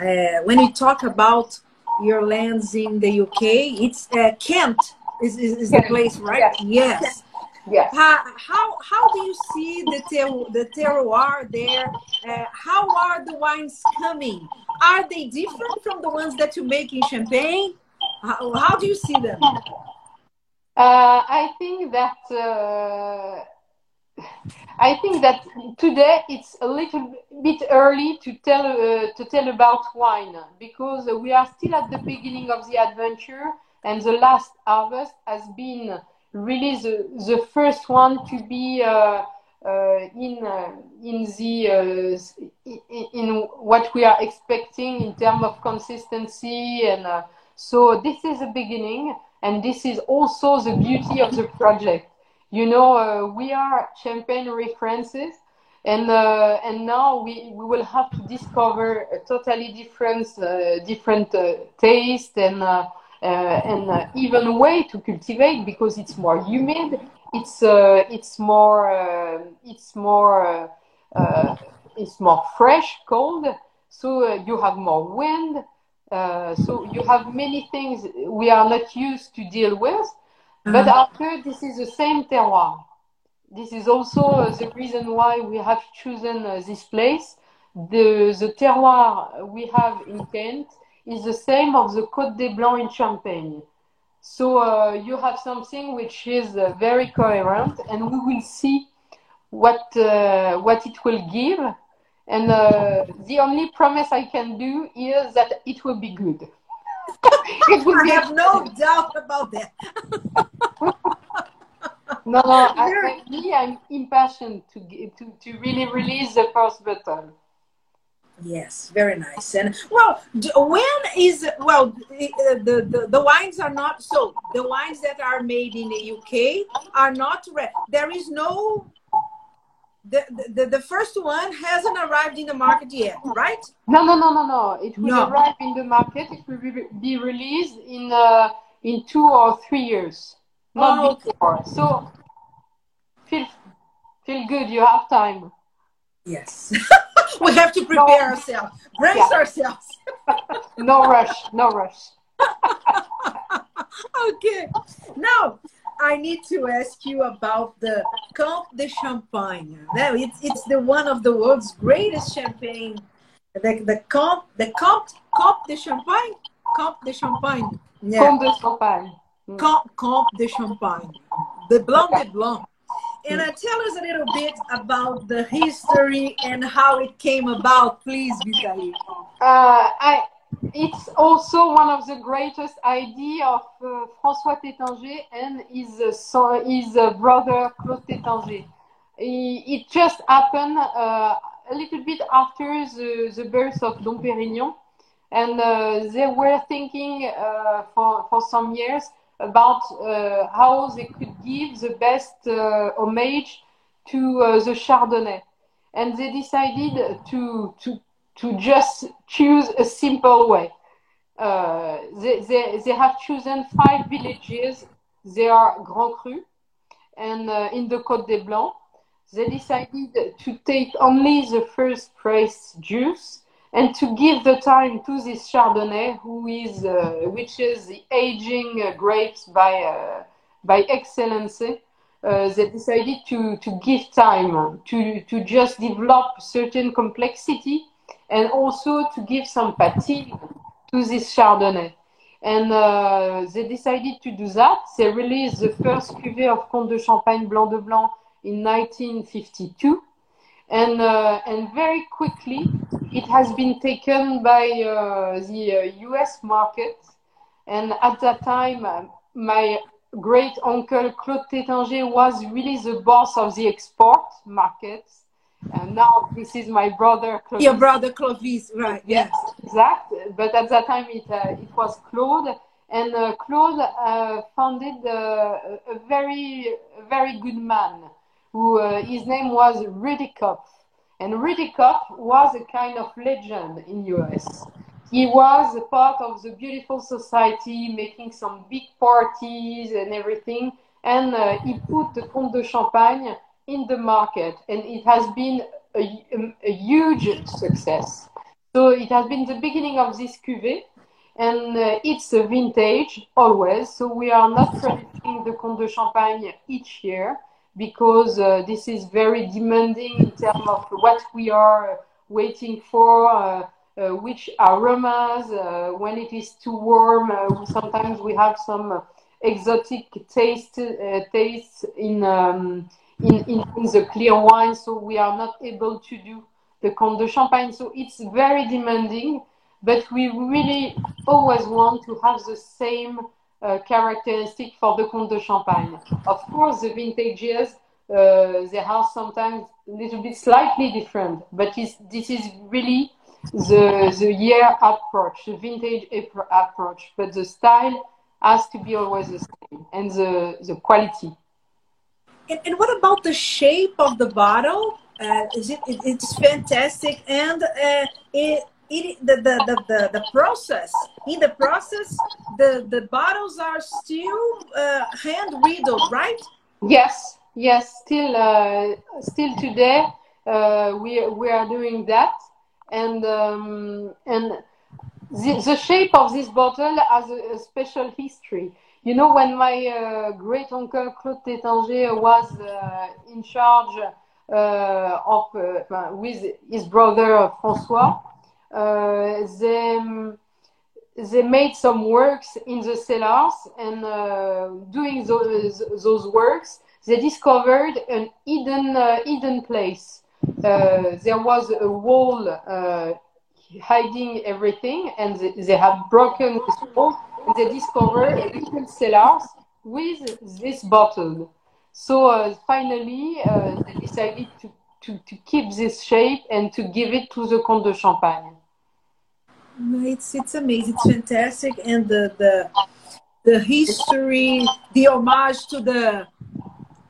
uh, when you talk about your lands in the UK. It's uh, Kent is, is, is the place, right? Yes. yes. Yes. How, how, how do you see the, ter- the terroir there? Uh, how are the wines coming? Are they different from the ones that you make in Champagne? How, how do you see them? Uh, I think that uh, I think that today it's a little bit early to tell uh, to tell about wine because we are still at the beginning of the adventure, and the last harvest has been really the, the first one to be uh, uh, in uh, in the uh, in, what we are expecting in terms of consistency, and uh, so this is the beginning, and this is also the beauty of the project you know, uh, we are champagne references, and uh, and now we, we will have to discover a totally different uh, different uh, taste and uh, uh, and even way to cultivate because it's more humid. It's it's more it's more it's more fresh, cold. So you have more wind. So you have many things we are not used to deal with but uh-huh. after, this is the same terroir. This is also uh, the reason why we have chosen uh, this place. The, the terroir we have in Kent is the same of the Côte des Blancs in Champagne. So uh, you have something which is uh, very coherent, and we will see what uh, what it will give. And uh, the only promise I can do is that it will be good. it will I be have no doubt about that. no, no, I, me, I'm impatient to, to, to really release the first button. Yes, very nice. And well, when is well the, the, the, the wines are not so the wines that are made in the UK are not red. There is no the, the, the first one hasn't arrived in the market yet, right? No, no, no, no, no. It will no. arrive in the market. It will be, released in uh, in two or three years, not oh, before. Okay. So feel feel good. You have time. Yes, we have to prepare no. ourselves, brace yeah. ourselves. no rush. No rush. okay. Now, I need to ask you about the Comte de Champagne. Now, it's, it's the one of the world's greatest champagne. The, the Comte, the Comte, Comte de Champagne? Comte de Champagne. Yeah. Comte de Champagne. Mm. Comte, Comte de Champagne. The Blanc de Blanc. And uh, tell us a little bit about the history and how it came about, please, Vitalie. Uh, I, it's also one of the greatest ideas of uh, François Taittinger and his, uh, son, his uh, brother Claude Taittinger. It just happened uh, a little bit after the, the birth of Dom Pérignon, and uh, they were thinking uh, for, for some years about how they could give the best homage to the Chardonnay. And they decided to, to to just choose a simple way. Uh, they, they, they have chosen five villages. They are Grand Cru and uh, in the Côte des Blancs. They decided to take only the first pressed juice and to give the time to this Chardonnay, who is, uh, which is the aging grapes by, uh, by excellence. Uh, they decided to, to give time to, to just develop certain complexity and also to give some fatigue to this Chardonnay. And uh, they decided to do that. They released the first cuvée of Comte de Champagne Blanc de Blanc in 1952. And, uh, and very quickly, it has been taken by uh, the US uh, market. And at that time, uh, my great uncle Claude Taittinger was really the boss of the export markets and now this is my brother Clovis. Your brother Clovis, right? Yes, exactly. But at that time it uh, it was Claude, and uh, Claude uh, founded uh, a very very good man who uh, his name was Rudy Kopf, and Rudy Kopf was a kind of legend in US. He was a part of the beautiful society, making some big parties and everything, and uh, he put the Comte de Champagne in the market, and it has been a, a, huge success. So it has been the beginning of this cuvée, and uh, it's a vintage always. So we are not producing the Comte de Champagne each year because uh, this is very demanding in terms of what we are waiting for. Uh, uh, which aromas uh, when it is too warm uh, sometimes we have some exotic taste tastes in um, in, in, the clear wine, so we are not able to do the Comte de Champagne. So it's very demanding, but we really always want to have the same uh, characteristic for the Comte de Champagne. Of course, the vintages, uh, they are sometimes a little bit slightly different, but this is really the, the year approach, the vintage approach, but the style has to be always the same and the, the quality. And, and what about the shape of the bottle? Uh, is it, it, it's fantastic and uh, it, it the, the, the, the, the process in the process the, the bottles are still uh, hand riddled right? Yes yes still uh, still today uh, we, we are doing that. And um, and the, the shape of this bottle has a, a special history you know, when my uh, great uncle Claude Taittinger was uh, in charge uh, of uh, with his brother François, uh, they they made some works in the cellars, and uh, doing those those works, they discovered an hidden hidden place. there was a wall hiding everything, and they, they had broken this wall they discovered little cellars with this bottle. So uh, finally, uh, they decided to, to, to keep this shape and to give it to the Comte de Champagne. It's it's amazing. It's fantastic, and the the the history, the homage to the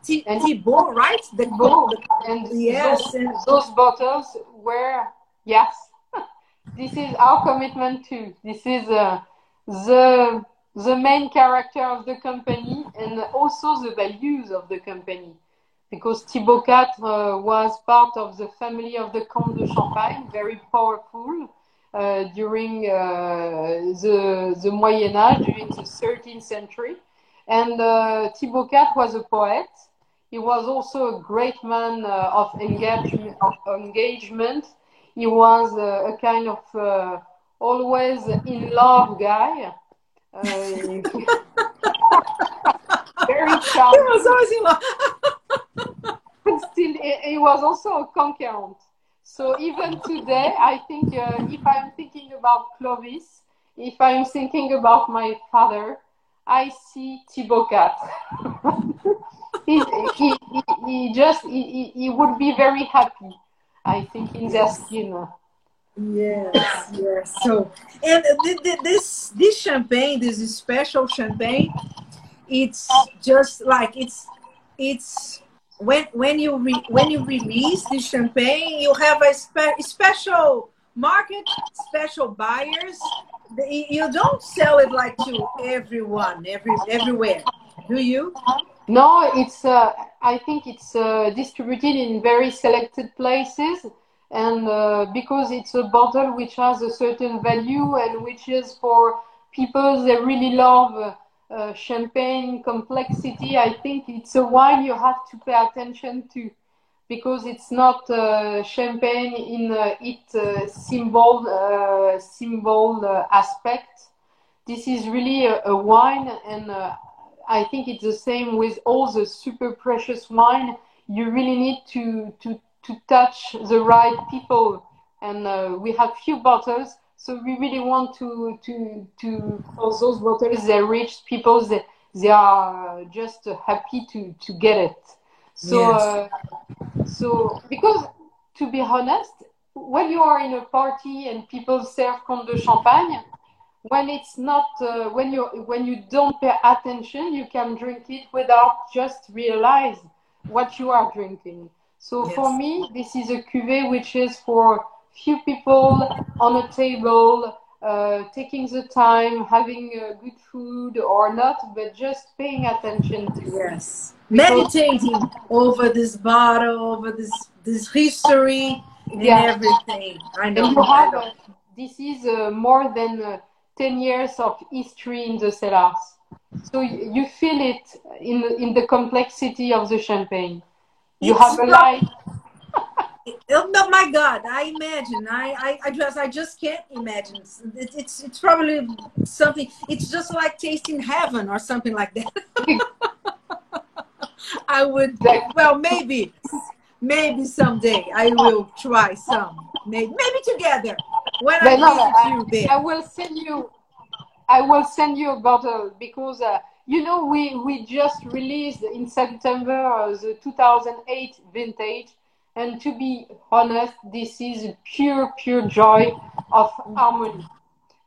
T- Thibault, right? The gold, and yes, those, and those bottles were yes. this is our commitment too. This is. Uh, the the main character of the company and also the values of the company. Because Thibaut IV uh, was part of the family of the Comte de Champagne, very powerful uh, during uh, the, the Moyen Age, during the 13th century. And uh, Thibaut Quatre was a poet. He was also a great man uh, of engagement. Of engagement. He was uh, a kind of always in love guy. Uh, very charming. He was always in love. but still, he, was also a conquerant. So even today, I think uh, if I'm thinking about Clovis, if I'm thinking about my father, I see Thibaut Quatre. he, he, he, he, just he, he would be very happy, I think, in their skin. Yes, yes. So, and th- th- this this champagne, this special champagne, it's just like it's it's when when you re- when you release the champagne, you have a spe- special market, special buyers. You don't sell it like to everyone, every everywhere, do you? No, it's. Uh, I think it's uh, distributed in very selected places, and uh, because it's a bottle which has a certain value and which is for people that really love uh, champagne complexity, I think it's a wine you have to pay attention to because it's not uh, champagne in uh, its uh, symbol uh, symbol uh, aspect. This is really a, a wine, and I think it's the same with all the super precious wine. You really need to to to touch the right people, and we have few bottles so we really want to to to for those bottles they reach people that they are just happy to to get it. So yes. uh, so because to be honest, when you are in a party and people serve Comte de Champagne, when it's not uh, when you when you don't pay attention, you can drink it without just realize what you are drinking. So yes. for me, this is a cuvée which is for few people on a table, uh, taking the time, having uh, good food or not, but just paying attention to yes, meditating over this bottle, over this this history and yeah. everything. I know. And you have, uh, this is uh, more than uh, ten years of history in the cellars, so you feel it in in the complexity of the champagne. You have a life. Oh my god i imagine i i, I just i just can't imagine. It's, it's it's probably something it's just like tasting heaven or something like that. I would well maybe maybe someday i will try some maybe maybe together when i visit you there. I will send you i will send you a bottle because uh, you know we we just released in september uh, the 2008 vintage and to be honest, this is pure, pure joy of harmony.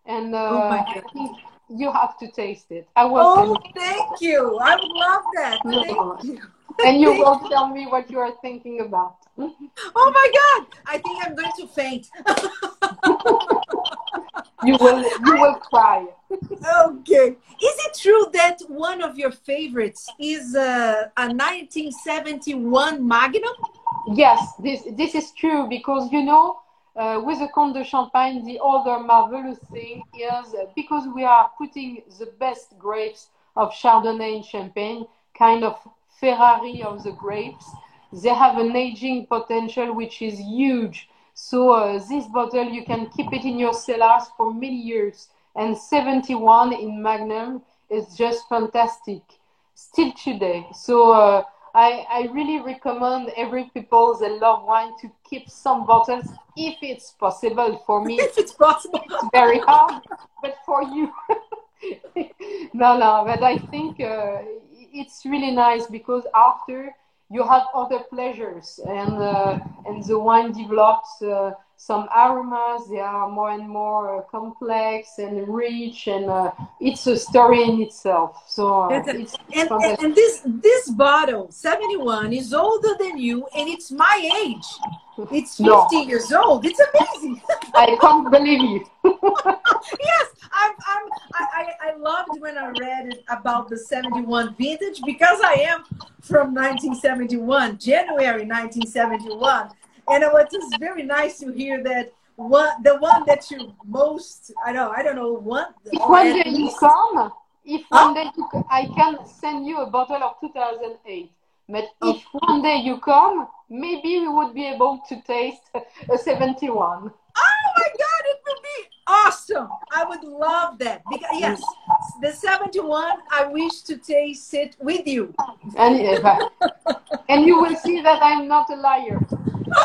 And uh, oh I think you have to taste it. I will. Oh, thank you. I would love that. Thank you. And you will tell me what you are thinking about. Oh my God! I think I'm going to faint. you will. You will cry. Okay. Is it true that one of your favorites is uh, a 1971 Magnum? Yes, this this is true because you know, uh, with the Comte de Champagne, the other marvelous thing is uh, because we are putting the best grapes of Chardonnay in Champagne, kind of Ferrari of the grapes. They have an aging potential which is huge. So uh, this bottle you can keep it in your cellars for many years. And 71 in Magnum is just fantastic, still today. So uh, I, I really recommend every people that love wine to keep some bottles if it's possible for me. If it's possible. It's very hard, but for you. no, no, but I think uh, it's really nice because after you have other pleasures and uh, and the wine develops uh, some aromas. They are more and more uh, complex and rich and uh, it's a story in itself. So uh, it's and, and, and, this this bottle 71 is older than you and it's my age. It's 50 no. years old. It's amazing. I can't believe you yes I'm, I'm, I, I loved when i read about the 71 vintage because i am from 1971 january 1971 and it was just very nice to hear that one the one that you most I know I don't know one one day you come if one day you, I can send you a bottle of 2008. But oh. if one day you come, maybe we would be able to taste a 71. Oh my God, it would be awesome. I would love that. Because yes, the 71, I wish to taste it with you. And, eh, and you will see that I'm not a liar.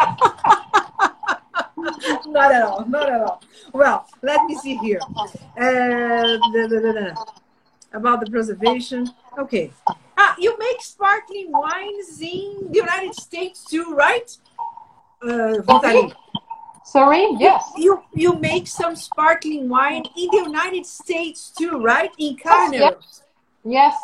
not at all, not at all. Well, let me see here. Uh, da, da, da, About the preservation. Okay. Ah, you make sparkling wines in the United States too, right? Uh, Vitalie. Sorry, yes. You you make some sparkling wine in the United States too, right? In Carneros. Yes. yes.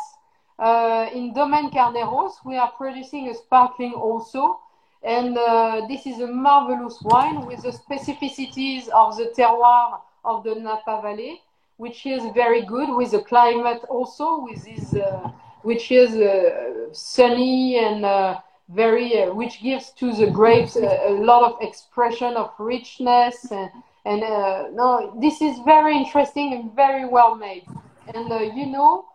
Uh, in Domaine Carneros, we are producing a sparkling also. And uh, this is a marvelous wine with the specificities of the terroir of the Napa Valley, which is very good with the climate also, with this, uh, which is uh, sunny and uh, very uh, which gives to the grapes a, a, lot of expression of richness and, and uh, no this is very interesting and very well made. And you know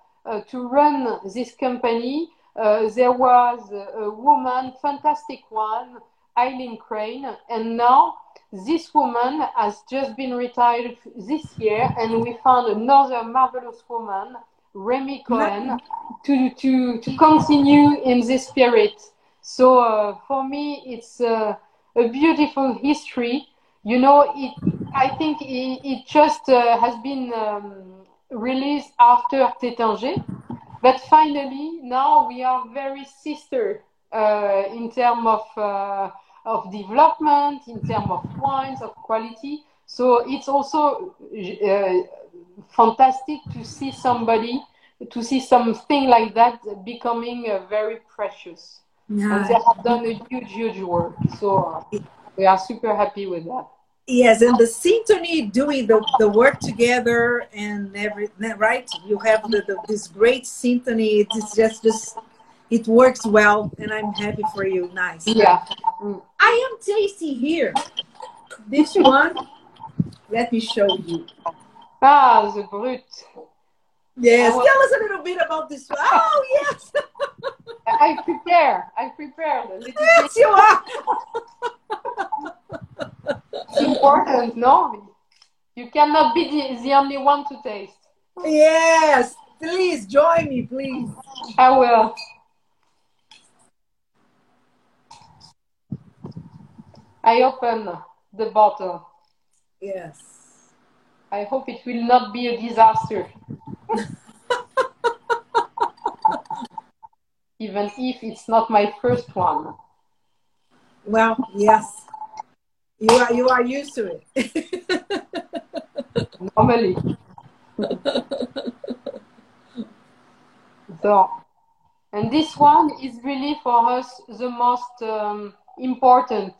to run this company there was a, a, woman fantastic one Eileen Crane and now this woman has just been retired this year and we found another marvelous woman Remi Cohen to, to, to continue in this spirit so uh, for me, it's uh, a beautiful history. You know, it. I think it, it just uh, has been um, released after Taittinger, but finally now we are very sister uh, in terms of uh, of development, in terms of wines, of quality. So it's also uh, fantastic to see somebody, to see something like that becoming very precious. Yeah. And they have done a huge, huge work. So uh, we are super happy with that. Yes, and the symphony doing the, the work together and everything, right? You have the, the, this great symphony. It's just, just, it works well, and I'm happy for you. Nice. Yeah. I am tasting here. This one, let me show you. Ah, the brut. Yes, tell us a little bit about this one. Oh, yes. I prepare. I prepare. Yes, you are. it's important, no? You cannot be the, the only one to taste. Yes, please join me, please. I will. I open the bottle. Yes. I hope it will not be a disaster. even if it's not my first one. Well, yes. You are you are used to it. Normally. so, and this one is really for us the most um, important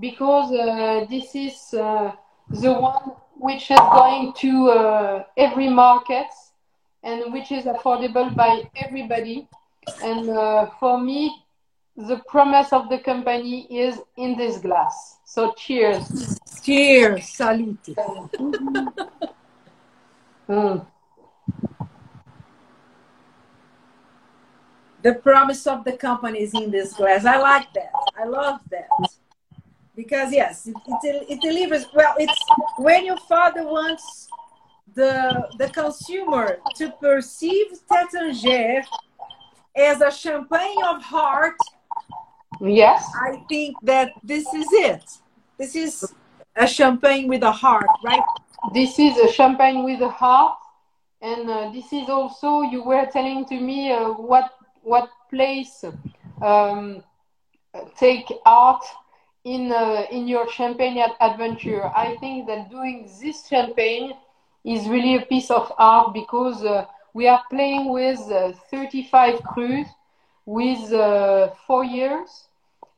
because uh, this is uh, the one which is going to uh, every market and which is affordable by everybody and uh, for me, the promise of the company is in this glass. So cheers. Cheers. Salute. mm. The promise of the company is in this glass. I like that. I love that. Because yes, it, it, it delivers well. It's when your father wants the the consumer to perceive Taittinger as a champagne of heart, yes, I think that this is it. This is a champagne with a heart, right? This is a champagne with a heart, and uh, this is also you were telling to me uh, what what place um, take art in uh, in your champagne adventure. I think that doing this champagne is really a piece of art because uh, we are playing with uh, 35 crus with uh, four years.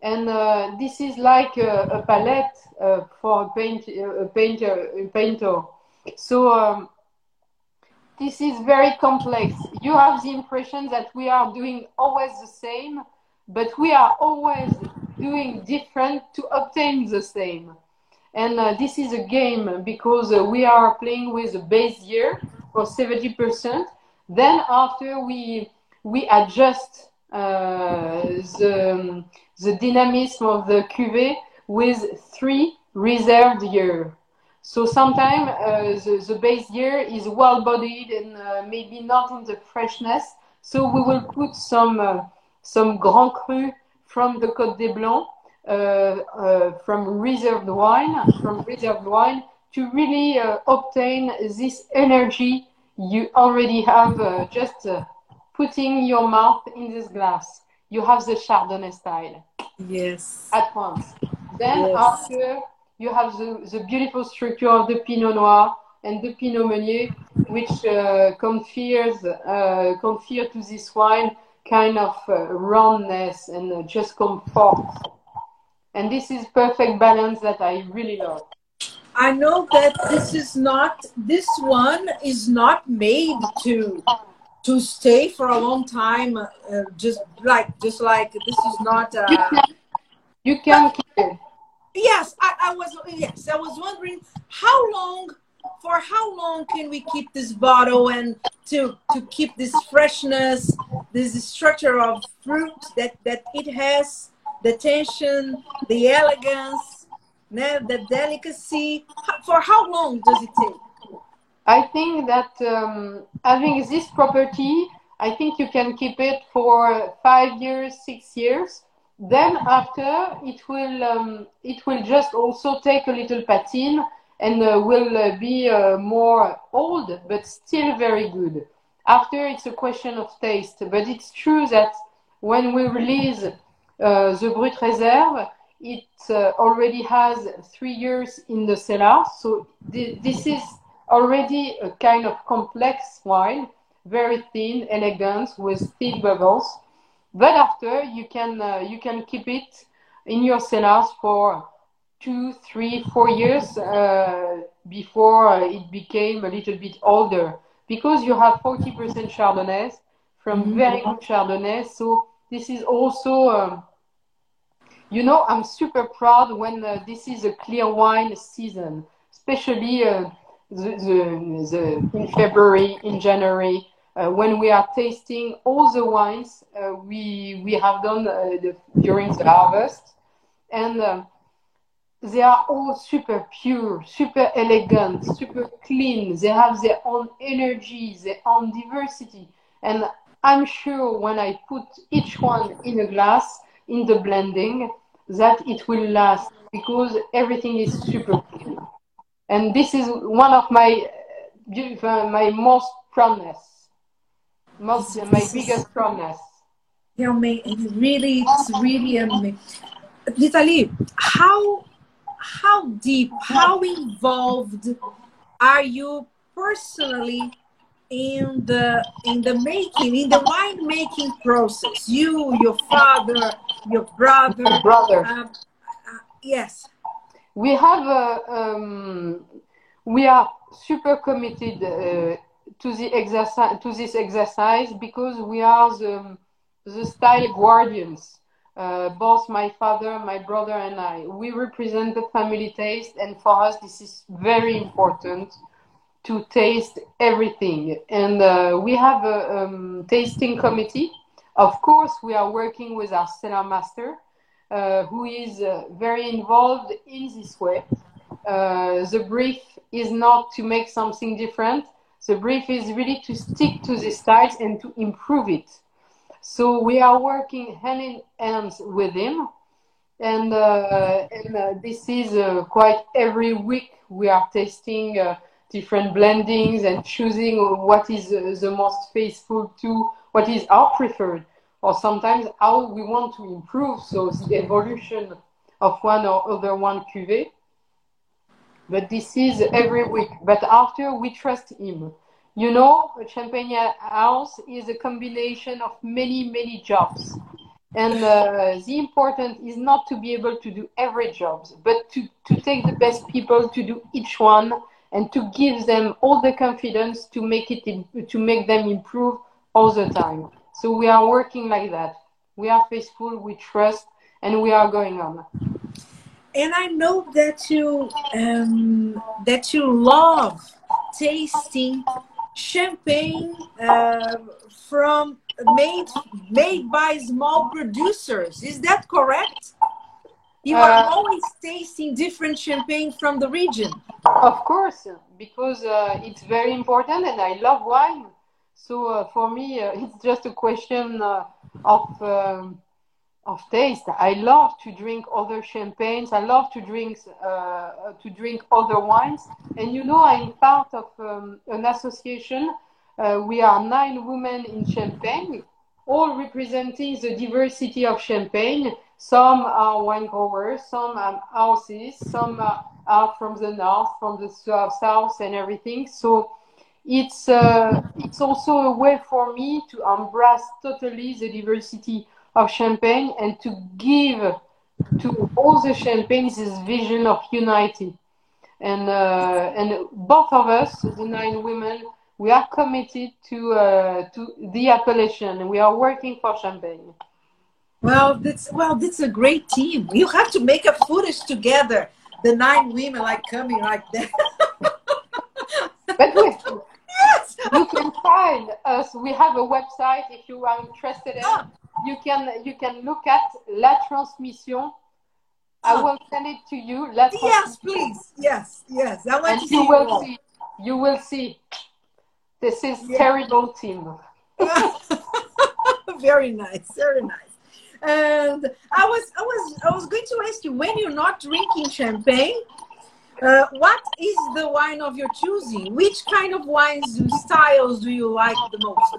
And uh, this is like a, a palette uh, for a, paint, a painter. A painter. So um, this is very complex. You have the impression that we are doing always the same, but we are always doing different to obtain the same. And uh, this is a game because uh, we are playing with a base year for 70%, Then after we we adjust uh, the the dynamism of the cuvée with three reserved year. So sometimes uh, the, the base year is well bodied and uh, maybe not in the freshness. So we will put some uh, some Grand Cru from the Côte des Blancs, uh, uh, from reserved wine, from reserved wine to really uh, obtain this energy you already have just putting your mouth in this glass. You have the Chardonnay style. Yes. At once. Then yes. after you have the, the beautiful structure of the Pinot Noir and the Pinot Meunier, which uh, confers, uh, confer to this wine kind of uh, roundness and uh, just comfort. And this is perfect balance that I really love. I know that this is not, this one is not made to to stay for a long time uh, just like just like this is not uh, you can, you can keep it. Yes I, I was yes i was wondering how long for how long can we keep this bottle and to to keep this freshness this structure of fruit that that it has the tension the elegance the delicacy. For how long does it take I think that um, having this property, I think you can keep it for five years, six years. Then after, it will um, it will just also take a little patine and uh, will uh, be uh, more old, but still very good. After, it's a question of taste. But it's true that when we release uh, the Brut Reserve, it uh, already has three years in the cellar. So th this is already a kind of complex wine, very thin, elegant, with thick bubbles. But after, you can uh, you can keep it in your cellars for two, three, four years uh, before it became a little bit older, because you have 40% Chardonnay from mm-hmm. very good Chardonnay. So this is also. Um, you know, I'm super proud when uh, this is a clear wine season, especially uh, the, the, the, in February, in January, uh, when we are tasting all the wines uh, we, we have done uh, the, during the harvest. And um, they are all super pure, super elegant, super clean. They have their own energy, their own diversity. And I'm sure when I put each one in a glass, in the blending, that it will last because everything is super clean and this is one of my uh, my most proudness, most my biggest proudness. Yeah, it's really, it's really amazing. Vitalie, how how deep, how involved are you personally in the in the making, in the wine making process? You, your father, your brother, brother. Uh, uh, yes we have uh, um, we are super committed uh, to the exercise to this exercise because we are the the style guardians. Uh, both my father, my brother, and I. We represent the family taste, and for us, this is very important to taste everything. And uh, we have a um, tasting committee. Of course, we are working with our cellar master, who is uh, very involved in this way. Uh, the brief is not to make something different. The brief is really to stick to the styles and to improve it. So we are working hand in hand with him, and, uh, and uh, this is uh, quite every week we are testing different blendings and choosing what is the most faithful to what is our preferred or sometimes how we want to improve, so the evolution of one or other one cuvée. But this is every week. But after we trust him. You know, a champagne house is a combination of many, many jobs. And uh, the important is not to be able to do every job, but to, to take the best people to do each one and to give them all the confidence to make it to make them improve all the time. So we are working like that. We are faithful, we trust, and we are going on. And I know that you um, that you love tasting champagne uh, from made made by small producers. Is that correct? You are uh, always tasting different champagne from the region. Of course, because uh, it's very important, and I love wine. So uh, for me, uh, it's just a question uh, of um, of taste. I love to drink other champagnes. I love to drink uh, to drink other wines. And you know, I'm part of um, an association. we are nine women in Champagne, all representing the diversity of Champagne. Some are wine growers, some are houses, some are, are from the north, from the south, and everything. So it's uh, it's also a way for me to embrace totally the diversity of champagne and to give to all the champagnes this vision of unity. And uh, and both of us, the nine women, we are committed to uh, to the appellation. We are working for champagne. Well, that's well, that's a great team. You have to make a footage together. The nine women like coming like that. but wait, yes, you can find us. We have a website if you are interested in. Ah. You can you can look at La Transmission. I ah. will send it to you. La yes, please. Yes, yes. I want and to you see will see. You will see. This is yeah. terrible team. very nice. Very nice. And I was, I was, I was going to ask you when you're not drinking champagne, uh, what is the wine of your choosing? Which kind of wines, styles do you like the most?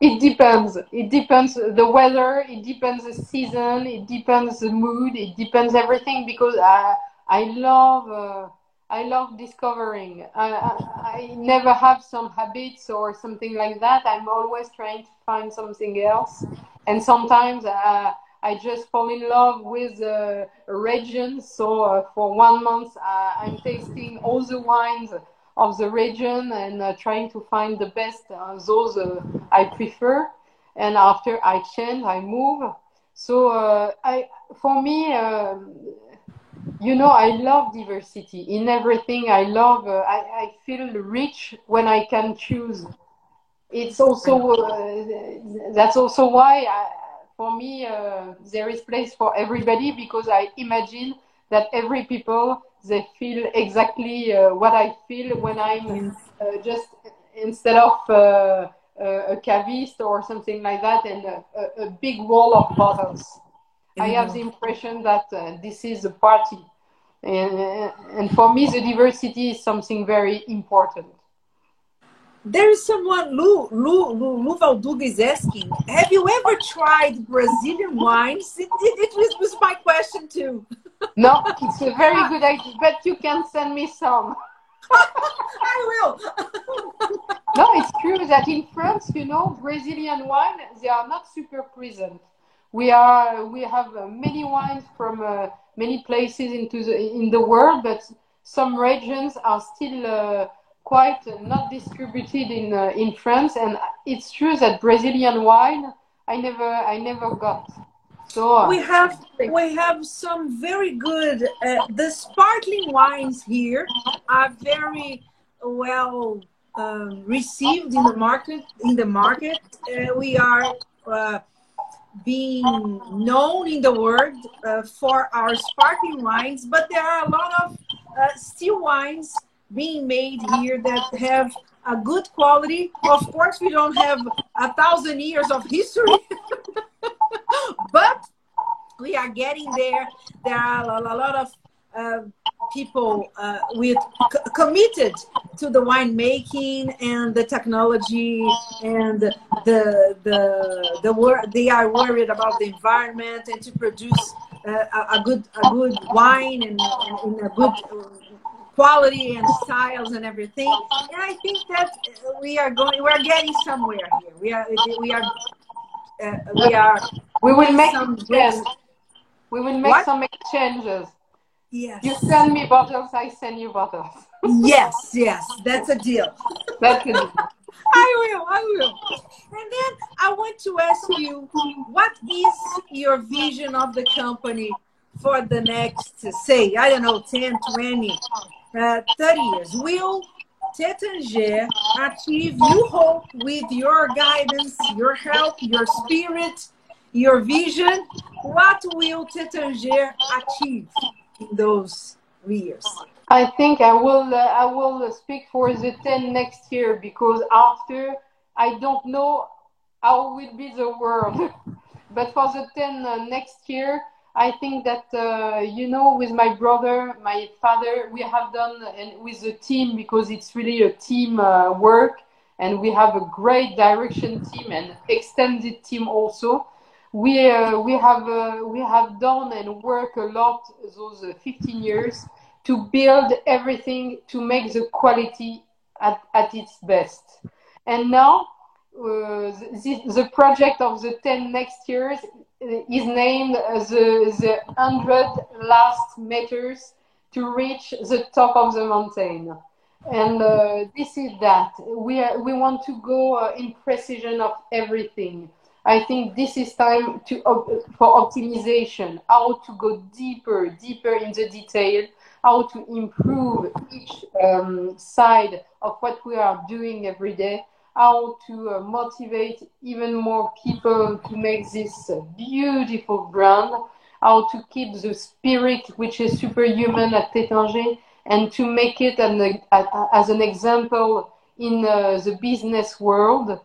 It depends. It depends the weather. It depends the season. It depends the mood. It depends everything because I I love uh, I love discovering. I, I, I never have some habits or something like that. I'm always trying to find something else, and sometimes. Uh, I just fall in love with uh, a region. So uh, for one month, uh, I'm tasting all the wines of the region and uh, trying to find the best uh, those uh, I prefer. And after I change, I move. So I, for me, um, you know, I love diversity in everything. I love. I, I feel rich when I can choose. It's also that's also why I for me, uh, there is place for everybody because I imagine that every people they feel exactly uh, what I feel when I'm uh, just instead of uh, a cavist or something like that and a, a big wall of bottles. Mm-hmm. I have the impression that uh, this is a party. And, and for me, the diversity is something very important. There is someone, Lu, Lu, Lu, Lu Valduga is asking, have you ever tried Brazilian wines? It, it, it was, my question too. no, it's a very good idea, but you can send me some. I will. no, it's true that in France, you know, Brazilian wine, they are not super present. We are, we have uh, many wines from uh, many places into the, in the world, but some regions are still uh, quite not distributed in uh, in France, and it's true that Brazilian wine I never I never got. So uh, we have we have some very good uh, the sparkling wines here are very well um, received in the market in the market. Uh, we are uh, being known in the world uh, for our sparkling wines, but there are a lot of still wines being made here that have a good quality. Of course, we don't have a thousand years of history, but we are getting there. There are a lot of uh, people uh, with committed to the winemaking and the technology and the the the work. They are worried about the environment and to produce uh, a, a, good a good wine and, and, and a good quality and styles and everything. And I think that we are going, we are getting somewhere here. We are, we are, uh, we are. We will make some exchanges. We will make what? some exchanges. Yes. You send me bottles, I send you bottles. yes, yes, that's a deal. That's a deal. I will, I will. And then I want to ask you, what is your vision of the company for the next, say, I don't know, 10, 20, uh, 30 years. Will Taittinger achieve you hope with your guidance, your help, your spirit, your vision? What will Taittinger achieve in those years? I think I will. Uh, I will speak for the ten next year because after I don't know how will be the world, but for the ten uh, next year, I think that uh, you know, with my brother, my father, we have done and with the team because it's really a team uh, work, and we have a great direction team and extended team also. We uh, we have uh, we have done and work a lot those 15 years to build everything to make the quality at, at its best. And now uh, the, the project of the 10 next years is named the, the 100 last meters to reach the top of the mountain. And uh, this is that. We, are, we want to go uh, in precision of everything. I think this is time to, for optimization, how to go deeper, deeper in the detail, how to improve each um, side of what we are doing every day, how to uh, motivate even more people to make this beautiful brand, how to keep the spirit which is superhuman at Taittinger, and to make it an, uh, as an example in uh, the business world,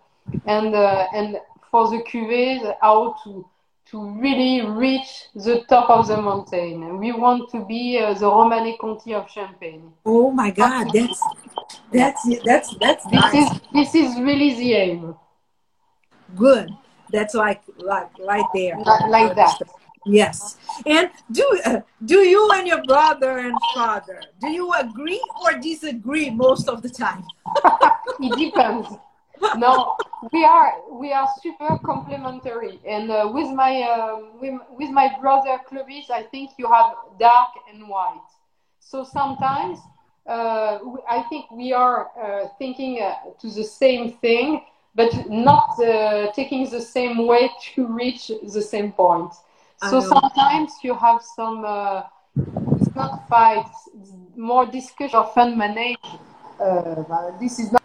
and uh, and for the cuvées, how to to really reach the top of the mountain. We want to be uh, the Romanée Conti of Champagne. Oh my God, that's that's that's that's this nice. is this is really the aim. Good. That's like like right there. Like, like that. Yes. And do uh, do you and your brother and father do you agree or disagree most of the time? it depends no, we are we are super complementary, and uh, with my uh, with, with my brother Clovis, I think you have dark and white. So sometimes uh, I think we are uh, thinking uh, to the same thing, but not uh, taking the same way to reach the same point. So sometimes you have some. it's not fights, more discussion, fun manage. this is not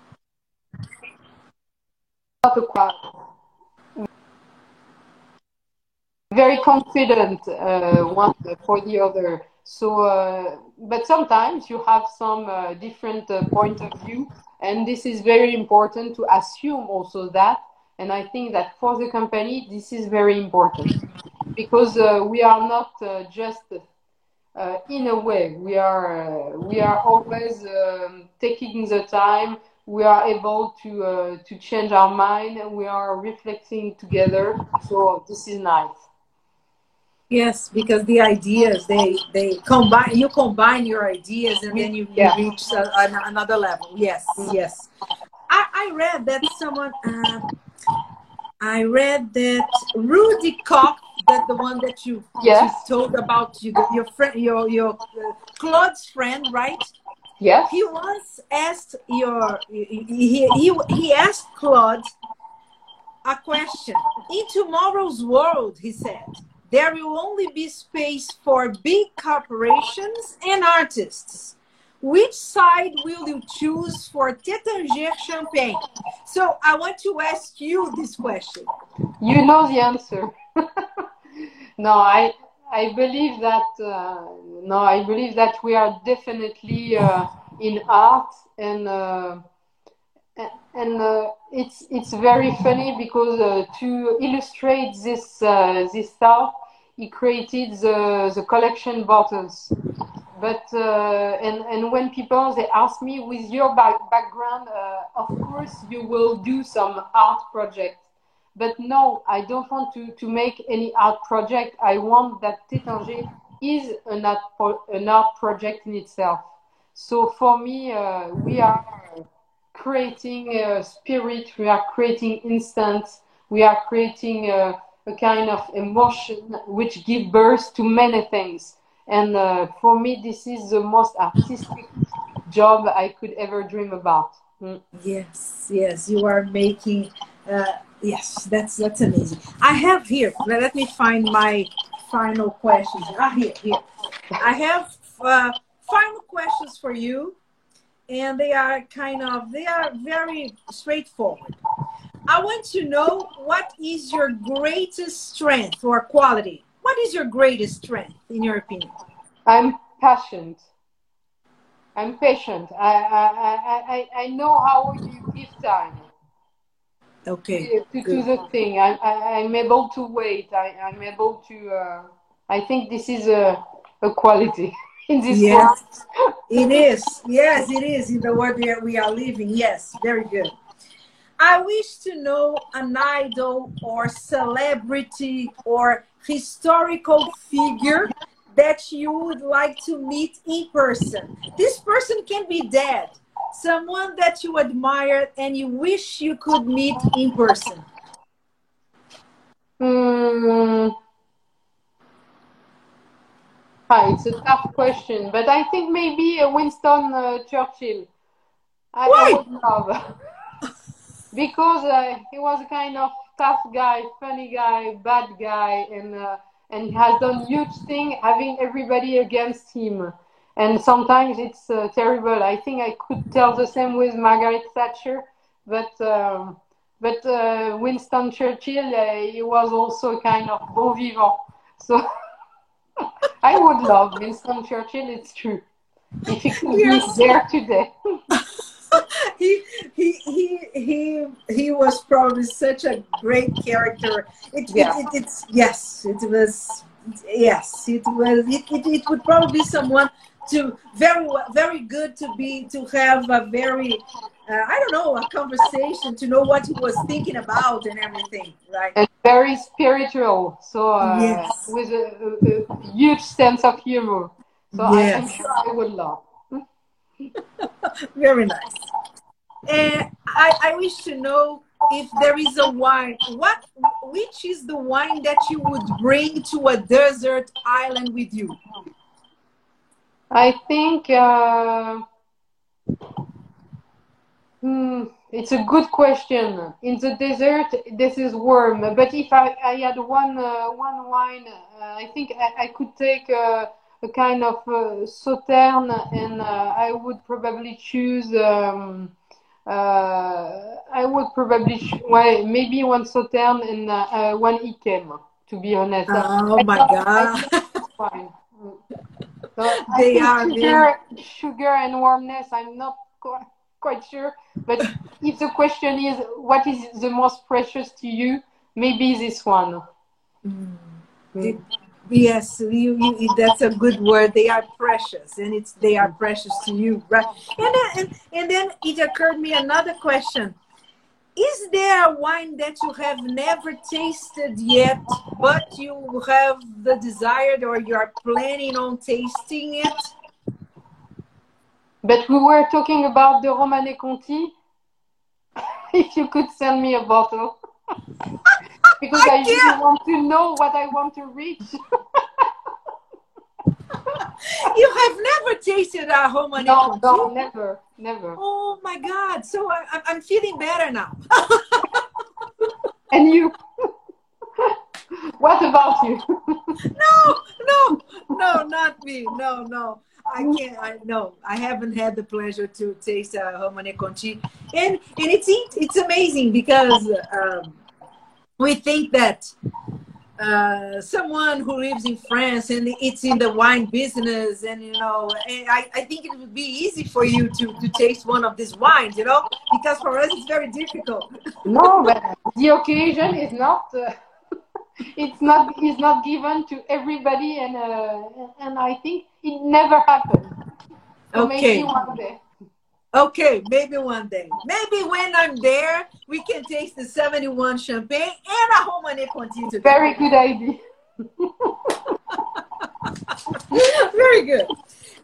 very confident uh, one for the other. So, uh, but sometimes you have some uh, different uh, point of view, and this is very important to assume also that. And I think that for the company, this is very important because uh, we are not uh, just in a way we are we are always um, taking the time we are able to uh, to change our mind and we are reflecting together. So this is nice. Yes because the ideas they they combine you combine your ideas and then you, yeah. reach a, another level. Yes yes. I, I read that someone uh, i read that rudy koch that the one that you, yes. told about you, your friend your your uh, claude's friend right Yes. He once asked your he, he, he asked Claude a question. In tomorrow's world, he said, there will only be space for big corporations and artists. Which side will you choose for Taittinger Champagne? So I want to ask you this question. You know the answer. no, I I believe that uh, no, I believe that we are definitely uh, in art, and uh, and uh, it's it's very funny because uh, to illustrate this uh, this thought, he created the the collection bottles. But and and when people they ask me with your back, background, of course you will do some art project but no, I don't want to, to make any art project. I want that Taittinger is an art, an art project in itself. So for me, uh, we are creating a spirit, we are creating instance, we are creating a, a kind of emotion which give birth to many things. And uh, for me, this is the most artistic job I could ever dream about. Mm. Yes, yes, you are making uh, yes, that's that's amazing. I have here. Let me find my final questions. Ah, here, here. I have uh, final questions for you, and they are kind of they are very straightforward. I want to know what is your greatest strength or quality. What is your greatest strength in your opinion? I'm patient. I'm patient. I I, I, I know how you give time. Okay. To, to do the thing. I, I, I'm able to wait. I, I'm able to. Uh, I think this is a, a quality in this yes, world. it is. Yes, it is in the world where we are living. Yes, very good. I wish to know an idol or celebrity or historical figure that you would like to meet in person. This person can be dead, someone that you admire and you wish you could meet in person. Hmm. Ah, it's a tough question, but I think maybe uh, Winston uh, Churchill. I, Why? Would love. because uh, he was a kind of tough guy, funny guy, bad guy, and uh, and he has done huge thing, having everybody against him. And sometimes it's uh, terrible. I think I could tell the same with Margaret Thatcher, but um, but uh, Winston Churchill, uh, he was also a kind of bon vivant. So I would love Winston Churchill. It's true. If he could Yes. be there today. he he he he he was probably such a great character. It, Yeah. it, it it's yes, it was yes, it was it, it, it would probably be someone to very very good to be to have a very uh, I don't know a conversation to know what he was thinking about and everything, right? and very spiritual. So uh, Yes. with a, a, a huge sense of humor. So I, I'm sure I would love. Very nice. And I, I wish to know if there is a wine. What which is the wine that you would bring to a desert island with you? I think uh, hmm, it's a good question. In the desert, this is warm. But if I, I had one uh, one wine, uh, I think I, I could take uh, a kind of uh, sauterne, and uh, I would probably choose. Um, uh, I would probably ch- well, maybe one sauterne and one Yquem. To be honest, Oh I my I God. So They are sugar, sugar and warmness. I'm not quite, quite sure, but if the question is what is the most precious to you, maybe this one. Mm. The- Yes, you, you, that's a good word. They are precious, and it's they are precious to you, right? And and, and then it occurred me another question: Is there a wine that you have never tasted yet, but you have the desire or you are planning on tasting it? But we were talking about the Romanée Conti. if you could send me a bottle. because I I, really want to know what I want to reach. You have never tasted a Romanée no, no, never, never. Oh my God! So I, I'm- I'm feeling better now. And you? what about you? no, no, no, not me. No, no. I can't. I no. I haven't had the pleasure to taste uh, Romanée Conti, and and it's it's amazing because um, we think that uh, someone who lives in France and it's in the wine business, and you know, and I, I think it would be easy for you to to taste one of these wines, you know, because for us it's very difficult. No, but the occasion is not. Uh, it's not. Is not given to everybody, and uh, and I think it never happened. So Okay. Maybe one day. Okay, maybe one day. Maybe when I'm there, we can taste the 71 champagne and a Romanée Conti together. Very good idea. Very good.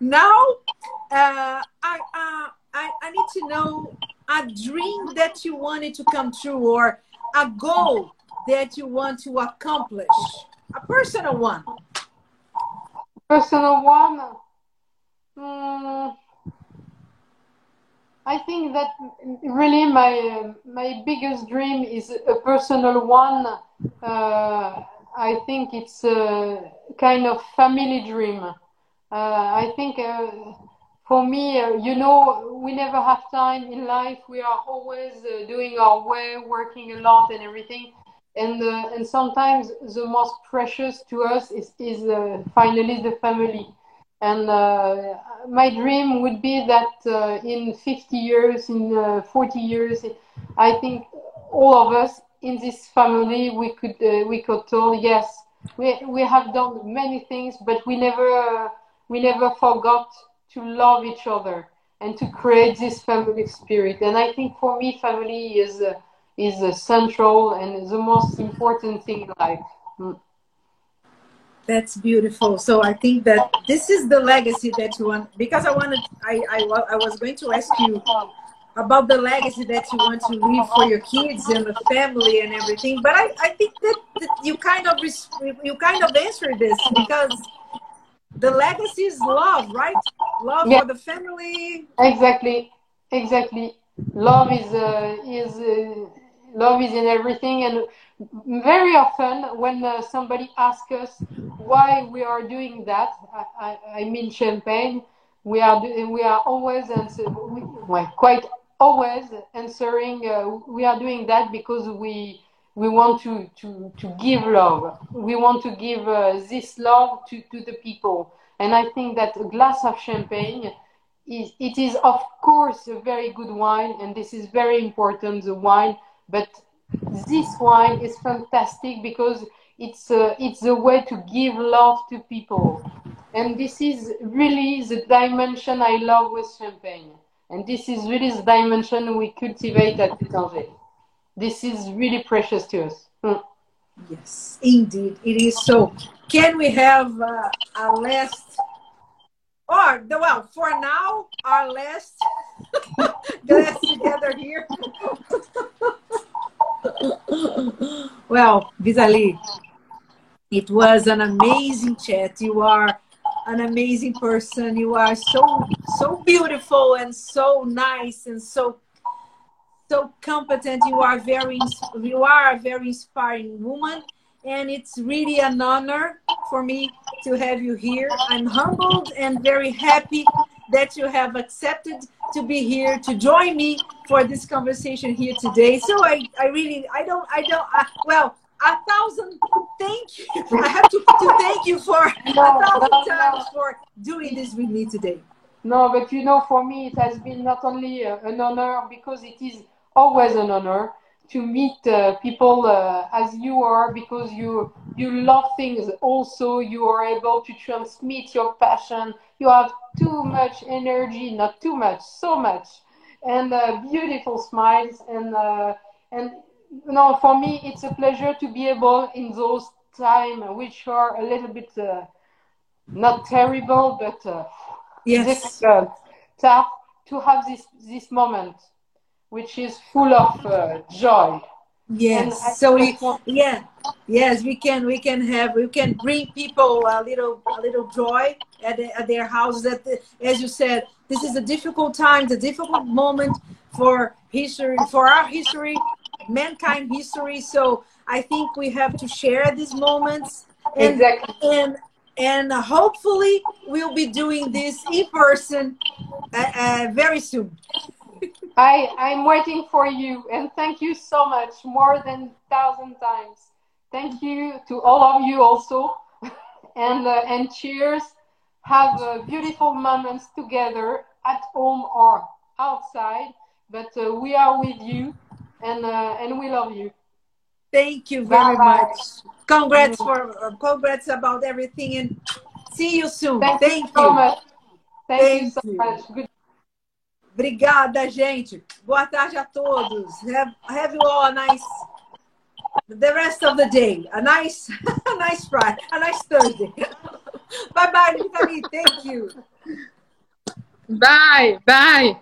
Now, uh, I, uh, I, I need to know a dream that you wanted to come true or a goal that you want to accomplish. A personal one. Personal one. Mm, I think that really my my biggest dream is a personal one. Uh, I think it's a kind of family dream. Uh, I think uh, for me, uh, you know, we never have time in life. We are always uh, doing our way, working a lot and everything. And, uh, and sometimes the most precious to us is, is finally the family. And uh, my dream would be that uh, in 50 years, in 40 years, I think all of us in this family, we could, we could tell, yes, we, we have done many things, but we never, we never forgot to love each other and to create this family spirit. And I think for me, family is uh, is uh, central and the most important thing in life. Mm. That's beautiful. So I think that this is the legacy that you want. Because I wanted, I I, I was going to ask you about the legacy that you want to leave for your kids and the family and everything. But I, I think that, that you kind of you kind of answered this because the legacy is love, right? Love yeah. for the family. Exactly, exactly. Love is uh, is uh, love is in everything, and very often when uh, somebody asks us why we are doing that, I, I, I mean champagne, we are we are always answer, well, quite always answering. Uh, we are doing that because we we want to, to, to give love. We want to give uh, this love to, to the people. And I think that a glass of champagne is, it is of course a very good wine and this is very important, the wine, but this wine is fantastic because it's a, uh, it's a way to give love to people. And this is really the dimension I love with champagne. And this is really the dimension we cultivate at Taittinger this is really precious to us. Mm. Yes, indeed, it is so. Can we have uh, our last, or well, for now, our last glass together here? well, Vitalie, it was an amazing chat. You are an amazing person. You are so so beautiful and so nice and so so competent. You are very, you are a very inspiring woman, and it's really an honor for me to have you here. I'm humbled and very happy that you have accepted to be here to join me for this conversation here today. So I, I really, I don't, I don't, I, well, a thousand thank you. I have to, to thank you for no, a thousand no, times no. for doing this with me today. No, but you know, for me, it has been not only uh, an honor because it is always an honor to meet uh, people uh, as you are because you you love things. Also you are able to transmit your passion. You have too much energy not too much so much. And uh, beautiful smiles. And uh, and you know for me it's a pleasure to be able in those times which are a little bit uh, not terrible but uh, yes. difficult tough to have this this moment which is full of uh, joy. Yes. So we, yeah, yes, we can, we can have, we can bring people a little, a little joy at, at their houses. That, as you said, this is a difficult time, a difficult moment for history, for our history, mankind history. So I think we have to share these moments. And, exactly. And and hopefully we'll be doing this in person uh, uh, very soon. I, I'm waiting for you and thank you so much, more than thousand times. Thank you to all of you also. and, uh, and cheers. Have uh, beautiful moments together at home or outside. But uh, we are with you and, uh, and we love you. Thank you very Bye. much. Congrats for uh, congrats about everything and see you soon. Thank, Thank you so much. Thank, Thank you so you. much. Good Obrigada, gente. Boa tarde a todos. Have, have you all a nice the rest of the day. A nice, a nice Friday, a nice Thursday. bye bye, Vitaly. Thank you. Bye, bye.